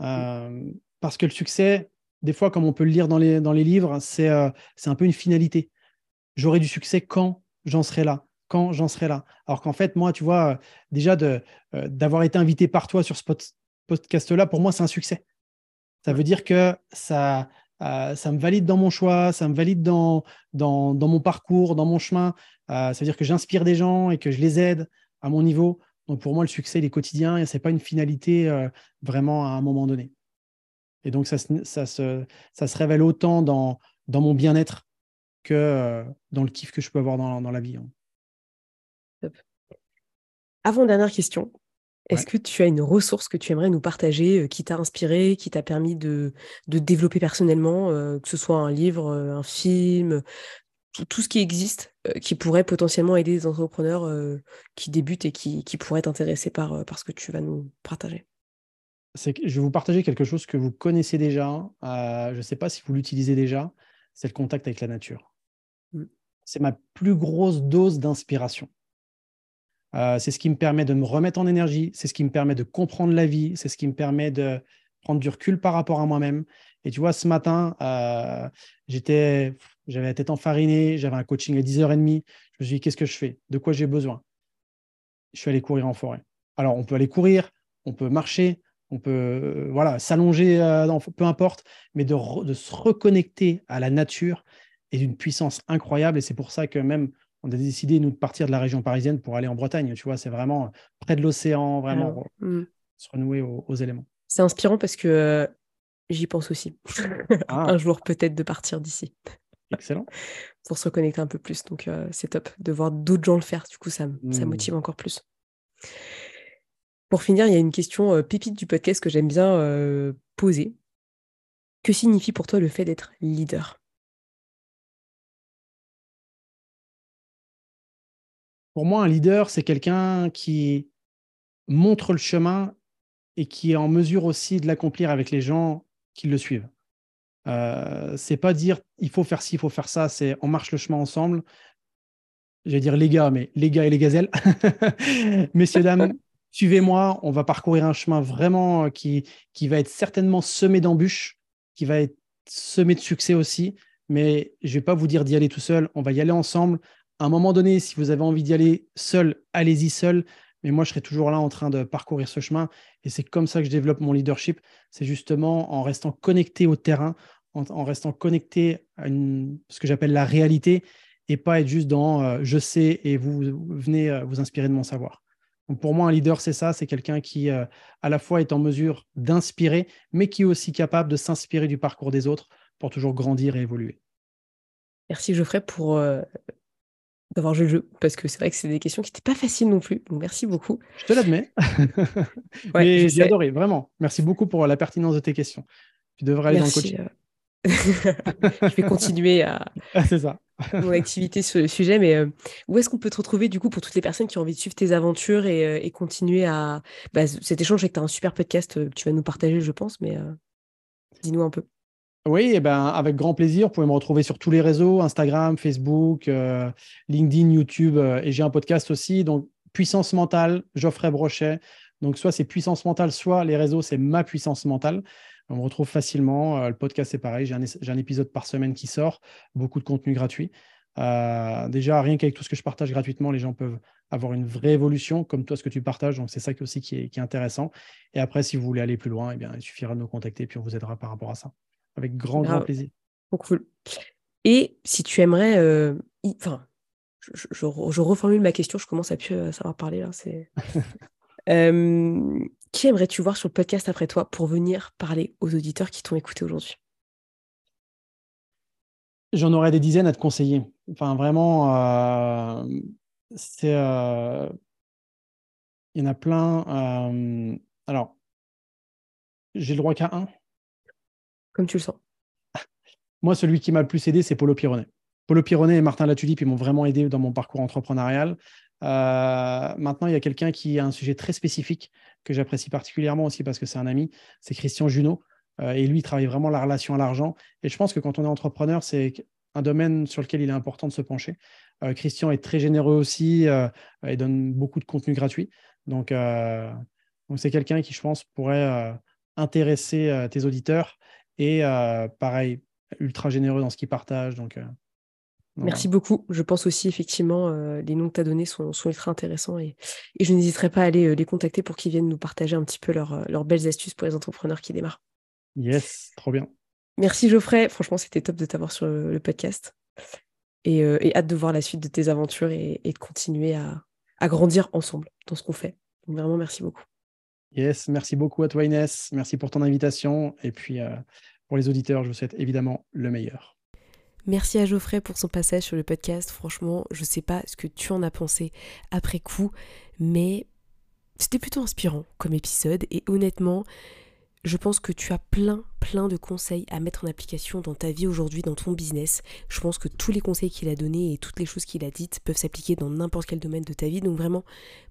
Euh, parce que le succès, des fois, comme on peut le lire dans les, dans les livres, c'est un peu une finalité. J'aurai du succès quand j'en serai là quand j'en serai là. Alors qu'en fait, moi, tu vois, déjà d'avoir été invité par toi sur ce, podcast-là, pour moi, c'est un succès. Ça veut dire que ça, euh, me valide dans mon choix, ça me valide dans, mon parcours, dans mon chemin. Euh, ça veut dire que j'inspire des gens et que je les aide à mon niveau. Donc pour moi, le succès, il est quotidien et ce n'est pas une finalité euh, vraiment à un moment donné. Et donc ça, se, révèle autant dans mon bien-être que dans le kiff que je peux avoir dans, dans la vie. Hein. Avant dernière question, est-ce que tu as une ressource que tu aimerais nous partager, euh, qui t'a inspiré, qui t'a permis de, de développer personnellement, euh, que ce soit un livre, euh, un film, tout, ce qui existe, qui pourrait potentiellement aider des entrepreneurs qui débutent et qui, qui pourraient t'intéresser par, par ce que tu vas nous partager? Je vais vous partager quelque chose que vous connaissez déjà. je ne sais pas si vous l'utilisez déjà. C'est le contact avec la nature. C'est ma plus grosse dose d'inspiration. Euh, c'est ce qui me permet de me remettre en énergie, c'est ce qui me permet de comprendre la vie, c'est ce qui me permet de prendre du recul par rapport à moi-même. Et tu vois, ce matin, euh, j'étais, j'avais la tête enfarinée, j'avais un coaching à 10h30. Je me suis dit, qu'est-ce que je fais? De quoi j'ai besoin? Je suis allé courir en forêt. Alors, on peut aller courir, on peut marcher, on peut euh, voilà s'allonger, peu importe, mais de, se reconnecter à la nature est d'une puissance incroyable. Et c'est pour ça que même on a décidé, nous, de partir de la région parisienne pour aller en Bretagne. Tu vois, c'est vraiment près de l'océan, vraiment mmh. se renouer aux, éléments. C'est inspirant parce que euh, j'y pense aussi. Ah. un jour, peut-être, de partir d'ici. Excellent. pour se reconnecter un peu plus. Donc, c'est top de voir d'autres gens le faire. Du coup, ça, ça mmh. motive encore plus. Pour finir, il y a une question euh, pépite du podcast que j'aime bien euh, poser. Que signifie pour toi le fait d'être leader? Pour moi, un leader, c'est quelqu'un qui montre le chemin et qui est en mesure aussi de l'accomplir avec les gens qui le suivent. Euh, c'est pas dire il faut faire ci, il faut faire ça, c'est on marche le chemin ensemble. Je vais dire les gars, mais les gars et les gazelles. Messieurs, dames, suivez-moi, on va parcourir un chemin vraiment euh, qui, qui va être certainement semé d'embûches, qui va être semé de succès aussi, mais je ne vais pas vous dire d'y aller tout seul, on va y aller ensemble. À un moment donné, si vous avez envie d'y aller seul, allez-y seul, mais moi, je serai toujours là en train de parcourir ce chemin, et c'est comme ça que je développe mon leadership, c'est justement en restant connecté au terrain, en, restant connecté à ce que j'appelle la réalité, et pas être juste dans euh, je sais et vous venez euh, vous inspirer de mon savoir. Pour moi, un leader, c'est ça, c'est quelqu'un qui euh, à la fois est en mesure d'inspirer, mais qui est aussi capable de s'inspirer du parcours des autres pour toujours grandir et évoluer. Merci Geoffrey pour d'avoir joué le jeu, parce que c'est vrai que c'est des questions qui n'étaient pas faciles non plus. Donc merci beaucoup. Je te l'admets. mais j'ai adoré, vraiment. Merci beaucoup pour la pertinence de tes questions. Tu devrais aller dans le coaching. Euh, je vais continuer à ah, ça. mon activité sur le sujet, mais euh, où est-ce qu'on peut te retrouver du coup pour toutes les personnes qui ont envie de suivre tes aventures et, euh, continuer à bah, cet échange avec tu as un super podcast que tu vas nous partager, je pense, mais dis-nous un peu. Oui, eh ben, avec grand plaisir. Vous pouvez me retrouver sur tous les réseaux, Instagram, Facebook, LinkedIn, YouTube, et j'ai un podcast aussi. Donc, Puissance mentale, Geoffrey Brochet. Donc, soit c'est puissance mentale, soit les réseaux, c'est ma puissance mentale. On me retrouve facilement. Euh, le podcast, c'est pareil. J'ai un, épisode par semaine qui sort, beaucoup de contenu gratuit. Euh, déjà, rien qu'avec tout ce que je partage gratuitement, les gens peuvent avoir une vraie évolution, comme toi, ce que tu partages. Donc, c'est ça aussi qui est, intéressant. Et après, si vous voulez aller plus loin, eh bien, il suffira de nous contacter, puis on vous aidera par rapport à ça. Avec grand, grand plaisir. cool. Et si tu aimerais, euh, je, reformule ma question, je commence à plus savoir parler là. C'est qui aimerais-tu voir sur le podcast après toi pour venir parler aux auditeurs qui t'ont écouté aujourd'hui? J'en aurais des dizaines à te conseiller. Enfin, vraiment, euh, c'est. Euh, il y en a plein. Euh, alors, j'ai le droit qu'à un. Comme tu le sens. Moi, celui qui m'a le plus aidé, c'est Paulo Pironet. Paulo Pironet et Martin Latulippe, ils m'ont vraiment aidé dans mon parcours entrepreneurial. Euh, maintenant, il y a quelqu'un qui a un sujet très spécifique que j'apprécie particulièrement aussi parce que c'est un ami, c'est Christian Junot. Euh, et lui, il travaille vraiment la relation à l'argent. Et je pense que quand on est entrepreneur, c'est un domaine sur lequel il est important de se pencher. Euh, Christian est très généreux aussi et donne beaucoup de contenu gratuit. Donc, donc c'est quelqu'un qui, je pense, pourrait intéresser tes auditeurs. Et pareil, ultra généreux dans ce qu'il partage. Donc, Merci beaucoup. Je pense aussi, effectivement, euh, les noms que tu as donnés sont, ultra intéressants et, je n'hésiterai pas à aller euh, les contacter pour qu'ils viennent nous partager un petit peu euh, leurs belles astuces pour les entrepreneurs qui démarrent. Yes, trop bien. Merci Geoffrey. Franchement, c'était top de t'avoir sur le, podcast et, hâte de voir la suite de tes aventures et, de continuer à, grandir ensemble dans ce qu'on fait. Donc, vraiment, merci beaucoup. Yes, merci beaucoup à toi Inès. Merci pour ton invitation. Et puis, pour les auditeurs, je vous souhaite évidemment le meilleur. Merci à Geoffrey pour son passage sur le podcast. Franchement, je sais pas ce que tu en as pensé après coup, mais c'était plutôt inspirant comme épisode et honnêtement, je pense que tu as plein, plein de conseils à mettre en application dans ta vie aujourd'hui, dans ton business. Je pense que tous les conseils qu'il a donnés et toutes les choses qu'il a dites peuvent s'appliquer dans n'importe quel domaine de ta vie. Donc vraiment,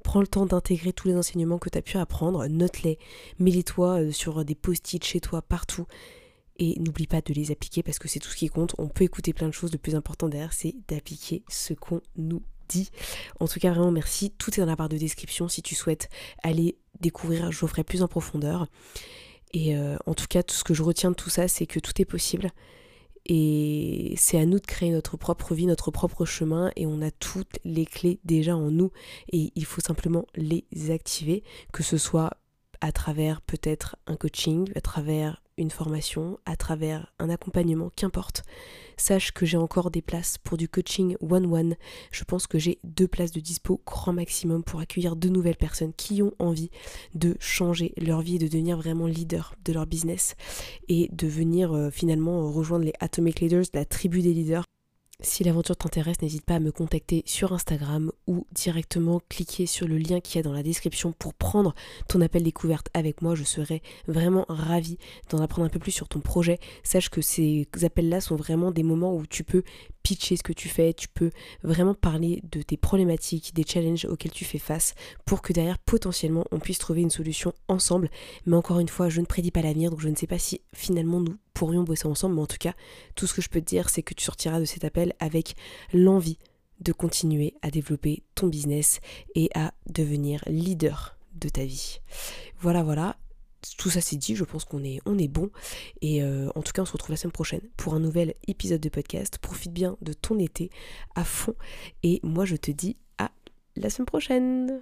prends le temps d'intégrer tous les enseignements que tu as pu apprendre, note-les, mets-les-toi euh, sur des post-it chez toi, partout et n'oublie pas de les appliquer parce que c'est tout ce qui compte. On peut écouter plein de choses, le plus important derrière c'est d'appliquer ce qu'on nous dit. En tout cas vraiment merci, tout est dans la barre de description si tu souhaites aller découvrir Geoffrey plus en profondeur. Et euh, en tout cas tout ce que je retiens de tout ça c'est que tout est possible. Et c'est à nous de créer notre propre vie, notre propre chemin, et on a toutes les clés déjà en nous, et il faut simplement les activer, que ce soit à travers peut-être un coaching, à travers une formation, à travers un accompagnement, qu'importe. Sache que j'ai encore des places pour du coaching one-one. Je pense que j'ai deux places de dispo grand maximum pour accueillir de nouvelles personnes qui ont envie de changer leur vie de devenir vraiment leader de leur business et de venir euh, finalement rejoindre les Atomic Leaders, la tribu des leaders si l'aventure t'intéresse, n'hésite pas à me contacter sur Instagram ou directement cliquer sur le lien qu'il y a dans la description pour prendre ton appel découverte avec moi. Je serai vraiment ravie d'en apprendre un peu plus sur ton projet. Sache que ces appels-là sont vraiment des moments où tu peux pitcher ce que tu fais, tu peux vraiment parler de tes problématiques, des challenges auxquels tu fais face pour que derrière potentiellement on puisse trouver une solution ensemble. Mais encore une fois, je ne prédis pas l'avenir donc je ne sais pas si finalement nous pourrions bosser ensemble, mais en tout cas, tout ce que je peux te dire, c'est que tu sortiras de cet appel avec l'envie de continuer à développer ton business et à devenir leader de ta vie. Voilà, voilà tout ça c'est dit, je pense qu'on est, on est bon. Et euh, en tout cas, on se retrouve la semaine prochaine pour un nouvel épisode de podcast. Profite bien de ton été à fond. Et moi, je te dis à la semaine prochaine.